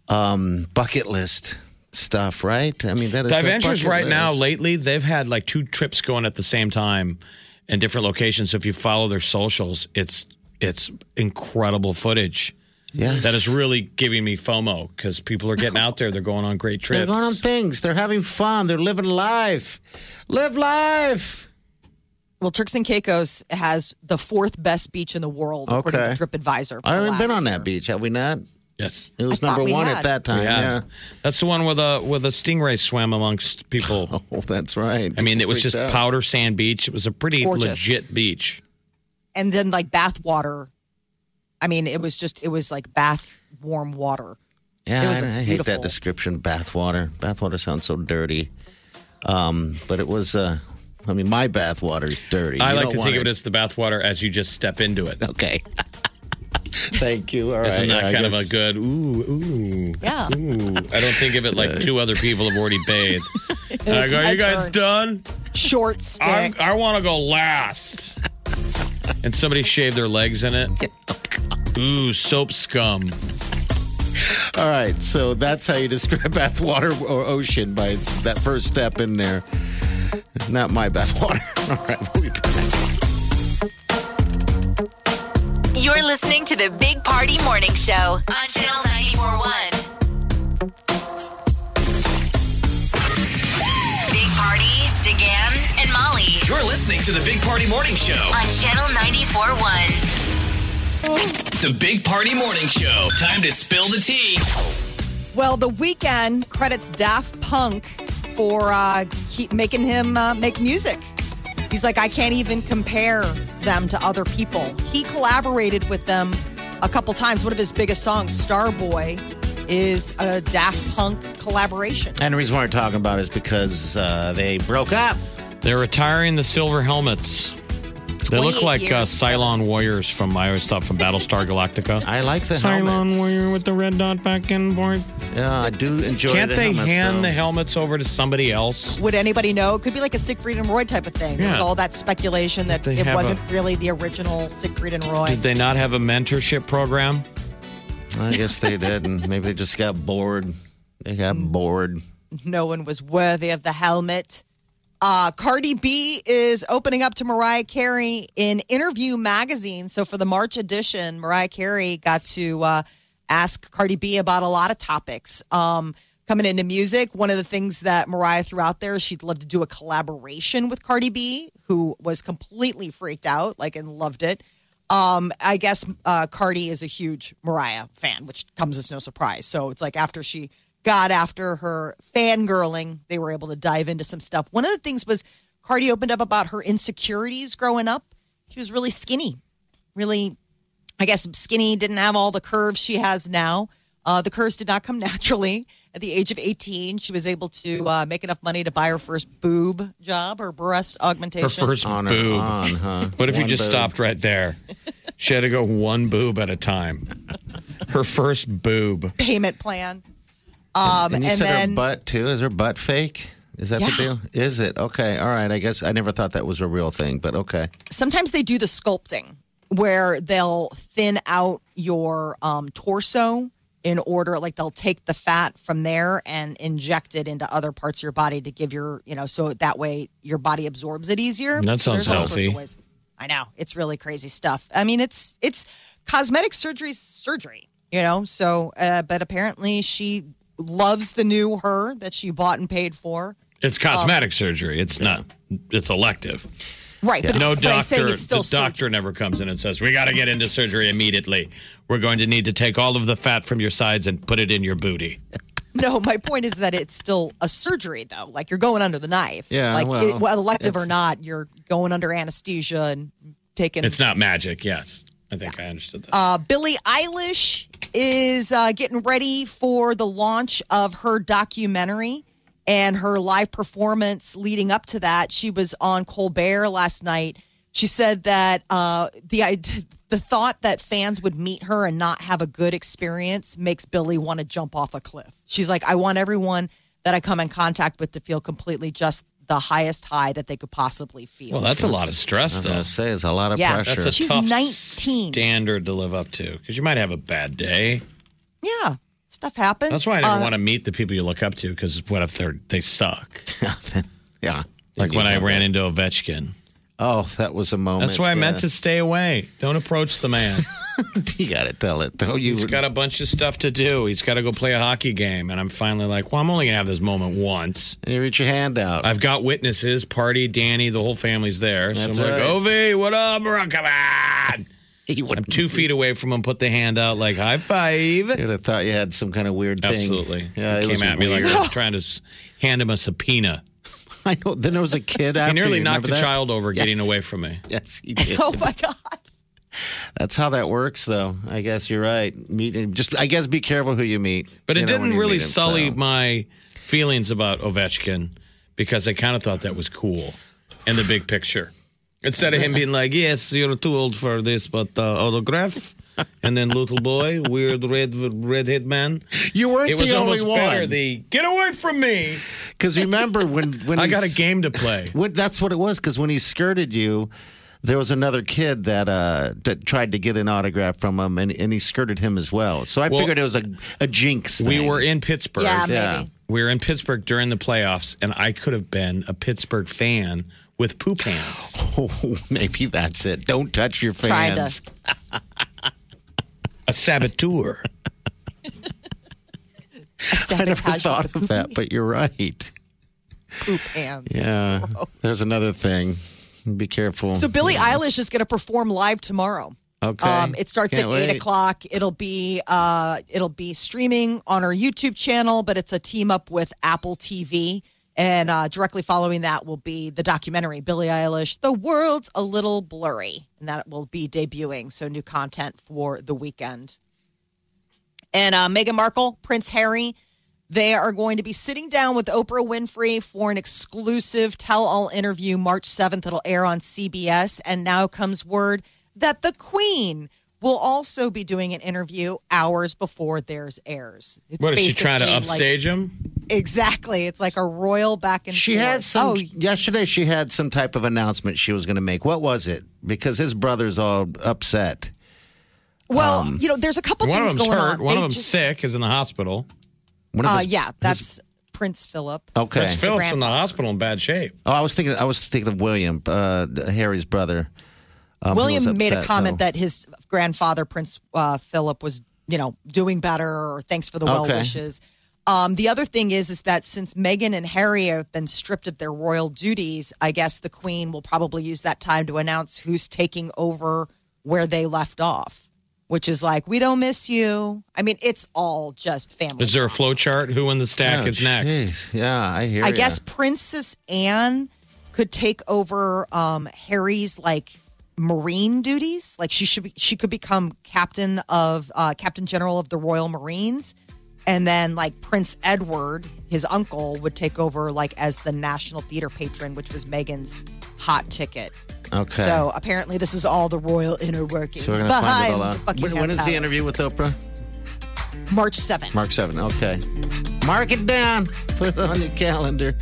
um, bucket list stuff, right? I mean, that is a Diventures bucket right now, lately, they've had like two trips going at the same time in different locations. So if you follow their socials, it's it's incredible footage. Yes. That is really giving me FOMO because people are getting out there. They're going on great trips. They're going on things. They're having fun. They're living life. Live life. Well, Turks and Caicos has the fourth best beach in the world, according Okay. to TripAdvisor. I haven't been on year. that beach, have we not? yes. It was I number one had. at that time. Yeah. Yeah. That's the one where the where the stingray swam amongst people. Oh, that's right. I mean, it was just out. powder sand beach. It was a pretty Gorgeous. legit beach. and then like bath water. I mean, it was just it was like bath warm water. Yeah, It was I, I hate that description. Bathwater. Bathwater sounds so dirty. Um, but it was. Uh, I mean, my bathwater is dirty. I You like don't to want think of it as the bathwater as you just step into it. Okay. Thank you. All right. Isn't that yeah, I kind of a good ooh ooh? Yeah. Ooh, I don't think of it like two other people have already bathed. Like, are you guys turn. done? Short I'm, stick. I want to go last. And somebody shaved their legs in it. Ooh, soap scum. All right. So that's how you describe bathwater or ocean by that first step in there. Not my bathwater. All right. We'll be back. You're listening to the Big Party Morning Show on Channel 941. Big Party, DeGan, and Molly You're listening to the Big Party Morning Show. on Channel 941. The Big Party Morning Show. Time to spill the tea. Well, the Weeknd credits Daft Punk for uh, keep making him uh, make music. He's like, I can't even compare them to other people. He collaborated with them a couple times. One of his biggest songs, Starboy, is a Daft Punk collaboration. And the reason why we're talking about it is because uh, they broke up. They're retiring the silver helmets. They look like uh, years. Cylon warriors from I always thought from Battlestar Galactica. I like the Cylon helmets. warrior with the red dot back and forth. Yeah, I do enjoy. Can't the they helmets, hand though. the helmets over to somebody else? Would anybody know? It could be like a Siegfried and Roy type of thing. There was all that speculation that They it wasn't a- really the original Siegfried and Roy. Did they not have a mentorship program? I guess they did, and maybe they just got bored. They got bored. no one was worthy of the helmet. Uh, Cardi B is opening up to Mariah Carey in Interview Magazine. So for the March edition, Mariah Carey got to uh, ask Cardi B about a lot of topics. Um, coming into music, one of the things that Mariah threw out there is she'd love to do a collaboration with Cardi B, who was completely freaked out, like and loved it. Um, I guess uh, Cardi is a huge Mariah fan, which comes as no surprise. So it's like after she got after her fangirling, they were able to dive into some stuff. One of the things was Cardi opened up about her insecurities growing up. She was really skinny, really, I guess, skinny, didn't have all the curves she has now. Uh, the curves did not come naturally. At the age of 18, she was able to uh, make enough money to buy her first boob job, her breast augmentation. Her first On her boob. on, huh? What if you just boob. stopped right there? She had to go one boob at a time. Her first boob. payment plan. Um, and you and said then her butt too. Is her butt fake? Is that Yeah. the deal? Is it? Okay. All right. I guess I never thought that was a real thing, but okay. sometimes they do the sculpting where they'll thin out your um, torso in order like they'll take the fat from there and inject it into other parts of your body to give your you know so that way your body absorbs it easier That sounds there's all sorts of healthy. ways. i know it's really crazy stuff i mean it's it's cosmetic surgery surgery you know so uh, but apparently she loves the new her that she bought and paid for It's cosmetic surgery. It's not. It's elective. right but, no it's, but I'm saying doctor. it's still The doctor never comes in and says, "We got to get into surgery immediately. We're going to need to take all of the fat from your sides and put it in your booty." No, my point is that it's still a surgery, though. Like you're going under the knife. Yeah, Like well, it, well, elective or not, you're going under anesthesia and taking. It's not magic. Yes, I think I understood that. Uh, Billie Eilish is uh, getting ready for the launch of her documentary and her live performance leading up to that. She was on Colbert last night. She said that uh, the the thought that fans would meet her and not have a good experience makes Billie want to jump off a cliff. She's like, I want everyone that I come in contact with to feel completely just the highest high that they could possibly feel. well, that's a lot of I stress, was though. gonna say it's a lot of Yeah. pressure. That's a She's tough 19. standard to live up to because you might have a bad day. yeah, stuff happens. That's why I never Uh, want to meet the people you look up to because what if they're they suck? yeah. Like when I ran into Ovechkin. Oh, that was a moment. That's why I meant uh, to stay away. Don't approach the man. you got to tell it, though. You He's got a bunch of stuff to do. He's got to go play a hockey game. And I'm finally like, well, I'm only going to have this moment once. you reach your hand out. I've got witnesses, party, Danny, the whole family's there. So That's I'm like, right. Ovi, what up, bro? Come on. I'm two feet away from him, put the hand out like high five. You'd have thought you had some kind of weird thing. Absolutely. Yeah, it came at me like weird. I was trying to hand him a subpoena. I know. Then there was a kid after He nearly you. knocked Remember a that? child over getting away from me. Yes, he did. Oh my god. That's how that works, though. I guess you're right. Meet just. I guess be careful who you meet. But You it know, didn't really him, sully so. my feelings about Ovechkin because I kind of thought that was cool in the big picture. Instead of him being like, "Yes, you're too old for this, but uh, autograph," and then little boy, weird red redhead man. You weren't It was the only almost better. one. The get away from me! Because remember when when I got a game to play. When, that's what it was. Because when he skirted you, there was another kid that uh, that tried to get an autograph from him, and, and he skirted him as well. So I Well, figured it was a a jinx. We were in Pittsburgh. Yeah, maybe. Yeah. We were in Pittsburgh during the playoffs, and I could have been a Pittsburgh fan with poop hands. Oh, maybe that's it. Don't touch your Trying to- fans. A saboteur. I never thought of that, but you're right. Poop hands. Yeah, there's another thing. Be careful. So Billie Eilish is going to perform live tomorrow. Okay. Um, it starts Can't at eight wait. o'clock. It'll be uh, it'll be streaming on our YouTube channel, but it's a team up with Apple TV. And uh, directly following that will be the documentary Billie Eilish, "The World's a Little Blurry," and that will be debuting. So new content for the weekend. And uh, Meghan Markle, Prince Harry, they are going to be sitting down with Oprah Winfrey for an exclusive tell all interview March 7th. It'll air on CBS. And now comes word that the Queen will also be doing an interview hours before theirs airs. It's What is she trying to basically like- upstage him? Exactly. It's like a royal back and She forth. had some Oh, yesterday. She had some type of announcement she was going to make. What was it? Because his brother's all upset. well, Um, you know, there's a couple One of things them's going hurt. on. One They of them's just- sick, is in the hospital. One of Uh, his- yeah, that's Prince Philip. okay. Prince Philip's in the hospital in bad shape. Oh, I was thinking. I was thinking of William, uh, Harry's brother. um, who was William made a comment so- that his grandfather, Prince uh, Philip, was you know doing better, or thanks for the well Okay. wishes. Um, the other thing is, is that since Meghan and Harry have been stripped of their royal duties, I guess the Queen will probably use that time to announce who's taking over where they left off, which is like, we don't miss you. I mean, it's all just family. Is there a flow chart? Who in the stack Oh, is next? jeez. Yeah, I hear. I ya. guess Princess Anne could take over um, Harry's like marine duties. Like she should be, she could become captain of uh, captain general of the Royal Marines, and then like Prince Edward, his uncle, would take over like as the national theater patron, which was Megan's hot ticket. Okay. So apparently, this is all the royal inner workings So we're gonna find behind it all out. Buckingham When, when is the Palace. interview with Oprah? March seventh. Mark seven. Okay. Mark it down. Put it on your calendar.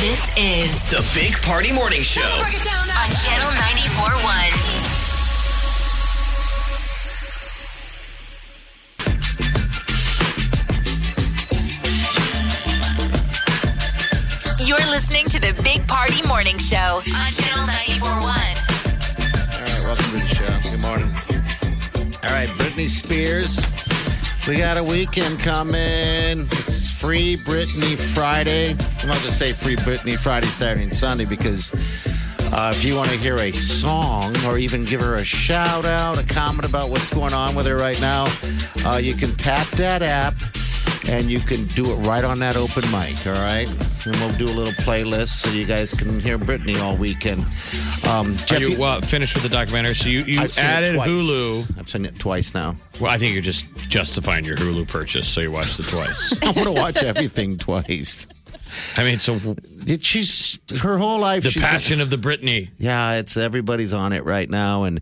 This is The Big Party Morning Show. Break it down on Channel 94.1. You're listening to the Big Party Morning Show on Channel 94.1. All right, welcome to the show. Good morning. All right, Britney Spears. We got a weekend coming. It's Free Britney Friday. I'm not just say Free Britney Friday, Saturday, and Sunday because uh, if you want to hear a song or even give her a shout out, a comment about what's going on with her right now, uh, you can tap that app and you can do it right on that open mic. All right, and we'll do a little playlist so you guys can hear Britney all weekend. Um, Are Jeff, you you- uh, finished with the documentary? So you, you added. Hulu. I've seen it twice now. Well, I think you're just justifying your Hulu purchase, so you watched it twice. I want to watch everything twice. I mean, so It, she's her whole life. the passion of the Britney. Yeah, it's everybody's on it right now, and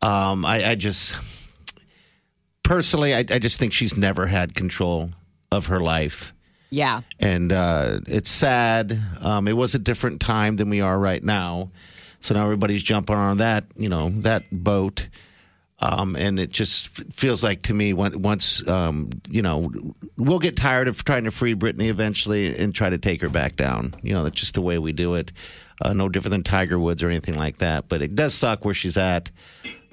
um, I, I just personally, I, I just think she's never had control of her life, Yeah. and uh, it's sad. Um, it was a different time than we are right now, so now everybody's jumping on that, you know, that boat. Um, and it just feels like to me once, once um, you know, we'll get tired of trying to free Britney eventually and try to take her back down. You know, that's just the way we do it. Uh, no different than Tiger Woods or anything like that. But it does suck where she's at.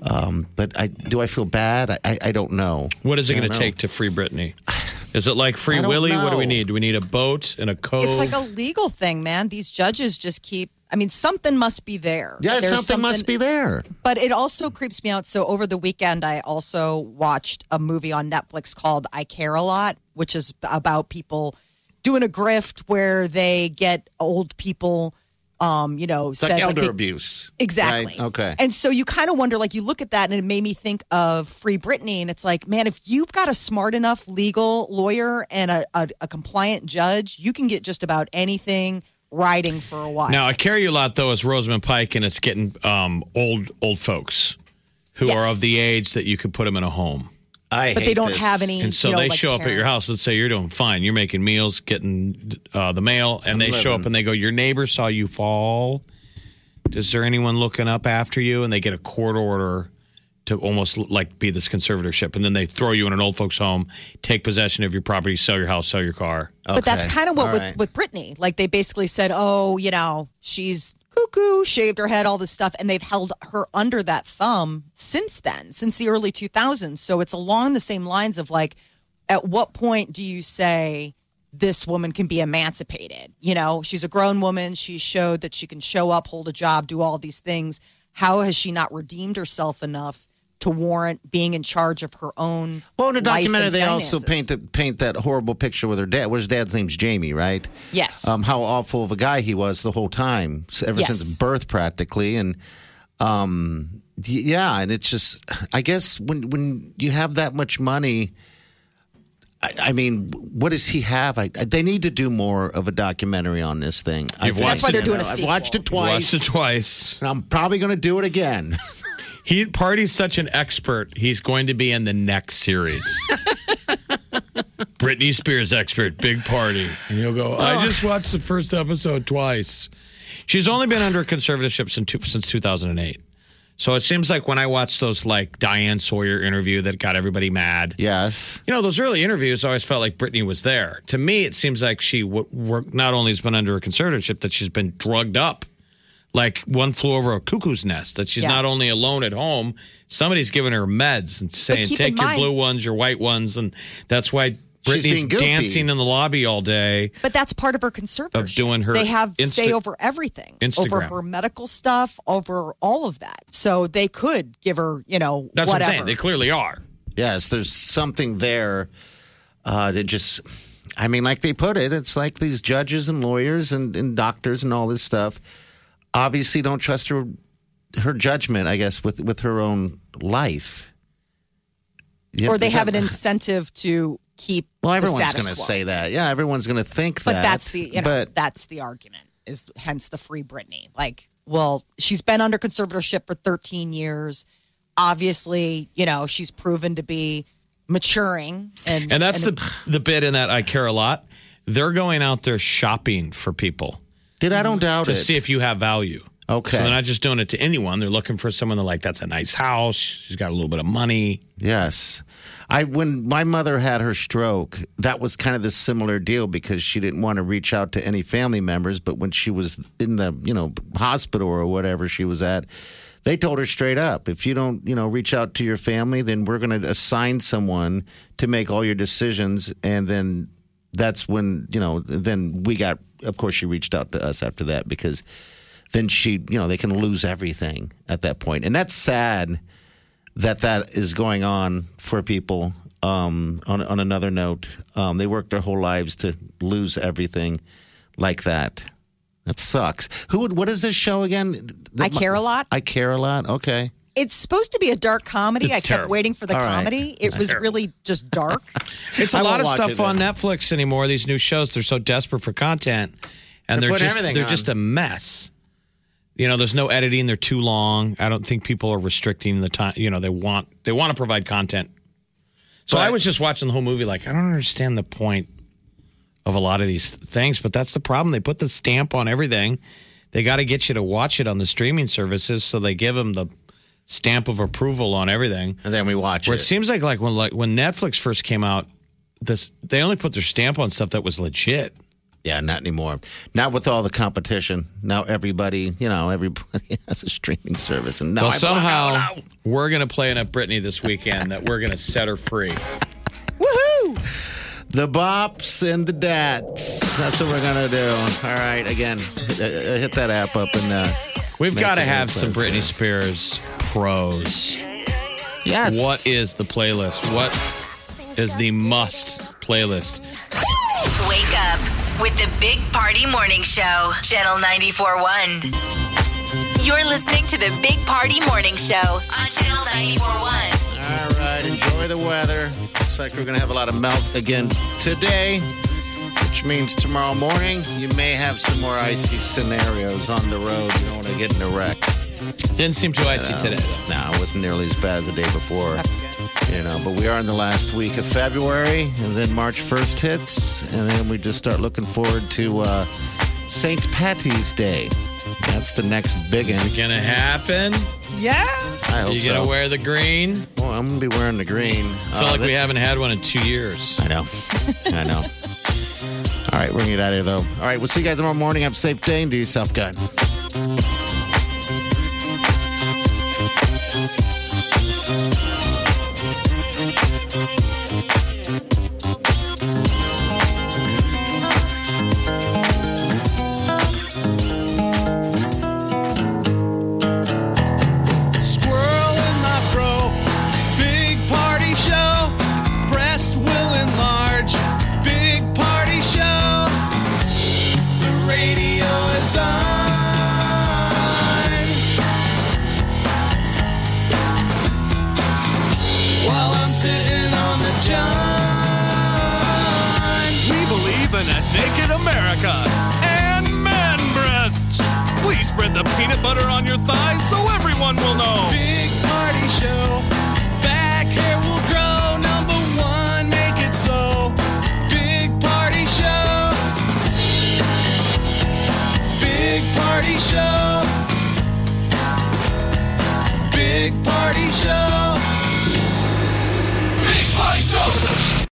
Um, but I do I feel bad? I, I, I don't know. What is it going to take to free Britney? Is it like Free I don't What do we need? Do we need a boat and a cove? It's like a legal thing, man. These judges just keep. I mean, something must be there. Yeah, There's something, must be there. But it also creeps me out. So over the weekend, I also watched a movie on Netflix called I Care a Lot, which is about people doing a grift where they get old people, um, you know, It's said, like elder they- abuse. Exactly. Right? Okay. And so you kind of wonder, like, you look at that and it made me think of Free Britney. And it's like, man, if you've got a smart enough legal lawyer and a, a, a compliant judge, you can get just about anything riding for a while. Now, I carry you a lot though is Rosamund Pike, and it's getting um, old old folks who Yes. are of the age that you could put them in a home. I but they don't this. have any. And so you know, they like show up at your house. Let's say you're doing fine. You're making meals, getting uh, the mail, and I'm they show up and they go, "Your neighbor saw you fall. Is there anyone looking up after you?" And they get a court order to almost like be this conservatorship, and then they throw you in an old folks' home, take possession of your property, sell your house, sell your car. But that's kind of what All with, right. with Britney. Like they basically said, oh, you know, she's cuckoo, shaved her head, all this stuff. And they've held her under that thumb since then, since the early 2000s. So it's along the same lines of like, at what point do you say this woman can be emancipated? You know, she's a grown woman. She showed that she can show up, hold a job, do all these things. How has she not redeemed herself enough to warrant being in charge of her own? Well, in the documentary, and they also finances? paint the, paint that horrible picture with her dad. Well, his dad's name's Jamie, right? Yes. Um, how awful of a guy he was the whole time, ever Yes. since birth, practically. And um, yeah, and it's just, I guess when when you have that much money, I, I mean, what does he have? I, I- they need to do more of a documentary on this thing. I You've think. watched That's why they're doing a I've watched it twice. Watched it twice. and I'm probably going to do it again. He Party's such an expert. He's going to be in the next series. Britney Spears expert, big party, and you'll go. I oh. just watched the first episode twice. She's only been under conservatorship since two, since 2008. So it seems like when I watched those like Diane Sawyer interview that got everybody mad. yes. You know, those early interviews I always felt like Britney was there. To me, it seems like she w- w- not only has been under a conservatorship, that she's been drugged up. Like one flew over a cuckoo's nest, that she's Yeah. not only alone at home, somebody's giving her meds and saying, take your mind- blue ones, your white ones. And that's why She's being Britney's dancing in the lobby all day. But that's part of her conservatorship. Of doing her They have say over everything, over her medical stuff, over all of that. So they could give her, you know, That's whatever. what I'm saying. They clearly are. Yes, there's something there uh, that just, I mean, like they put it, it's like these judges and lawyers and, and doctors and all this stuff obviously don't trust her her judgment, I guess, with, with her own life. Yeah, or they is have that- an incentive to keep. Well, everyone's going to say that. Yeah, everyone's going to think But that. that's the you know but that's the argument is hence the free Britney. Like, well, she's been under conservatorship for 13 years. Obviously, you know she's proven to be maturing, and And that's the the bit in that I care a lot. They're going out there shopping for people did I don't doubt to it. see if you have value. Okay. So they're not just doing it to anyone. They're looking for someone they're like, that's a nice house. She's got a little bit of money. Yes. I when my mother had her stroke, that was kind of the similar deal because she didn't want to reach out to any family members, but when she was in the, you know, hospital or whatever she was at, they told her straight up, if you don't, you know, reach out to your family, then we're going to assign someone to make all your decisions and then that's when, you know, then we got of course she reached out to us after that because then she, you know, they can lose everything at that point. And that's sad that that is going on for people. Um, on on another note, um, they work their whole lives to lose everything like that. That sucks. Who would? What is this show again? I Care a Lot? I care a lot. Okay. It's supposed to be a dark comedy. It's I kept waiting for the All right. comedy. It was really just dark. It's a I lot of stuff on. Netflix anymore. These new shows, they're so desperate for content, and They're they're, just they're on. just a mess. You know, there's no editing. They're too long. I don't think people are restricting the time. You know, they want they want to provide content. So But- I was just watching the whole movie, like I don't understand the point of a lot of these things, but that's the problem. They put the stamp on everything. They got to get you to watch it on the streaming services, so they give them the stamp of approval on everything. And then we watch Where it. it seems like like when like when Netflix first came out, this they only put their stamp on stuff that was legit. yeah, not anymore. Not with all the competition. Now everybody, you know, everybody has a streaming service, and now well, I block somehow out. we're gonna play enough Britney this weekend that we're gonna set her free. Woohoo! the bops and the dats. That's what we're gonna do. All right, again, hit, uh, hit that app up and uh, We've got to have some impressive. Britney Spears pros. yes. What is the playlist? What is the must playlist? Wake up with the Big Party Morning Show, Channel 94.1. You're listening to the Big Party Morning Show on Channel 94.1. All right, enjoy the weather. Looks like we're going to have a lot of melt again today, which means tomorrow morning you may have some more icy scenarios on the road. You don't want to get in a wreck. Didn't seem too icy today. though. No, it wasn't nearly as bad as the day before. That's good. You know, but we are in the last week of February, and then March 1st hits, and then we just start looking forward to uh, St. Patty's Day. That's the next big one. Gonna happen? Yeah. I hope You so. gonna wear the green? Well, I'm going to be wearing the green. I feel like we haven't had one in two years. I know. I know. All right, we're going to get out of here, though. All right, we'll see you guys tomorrow morning. Have a safe day and do yourself good.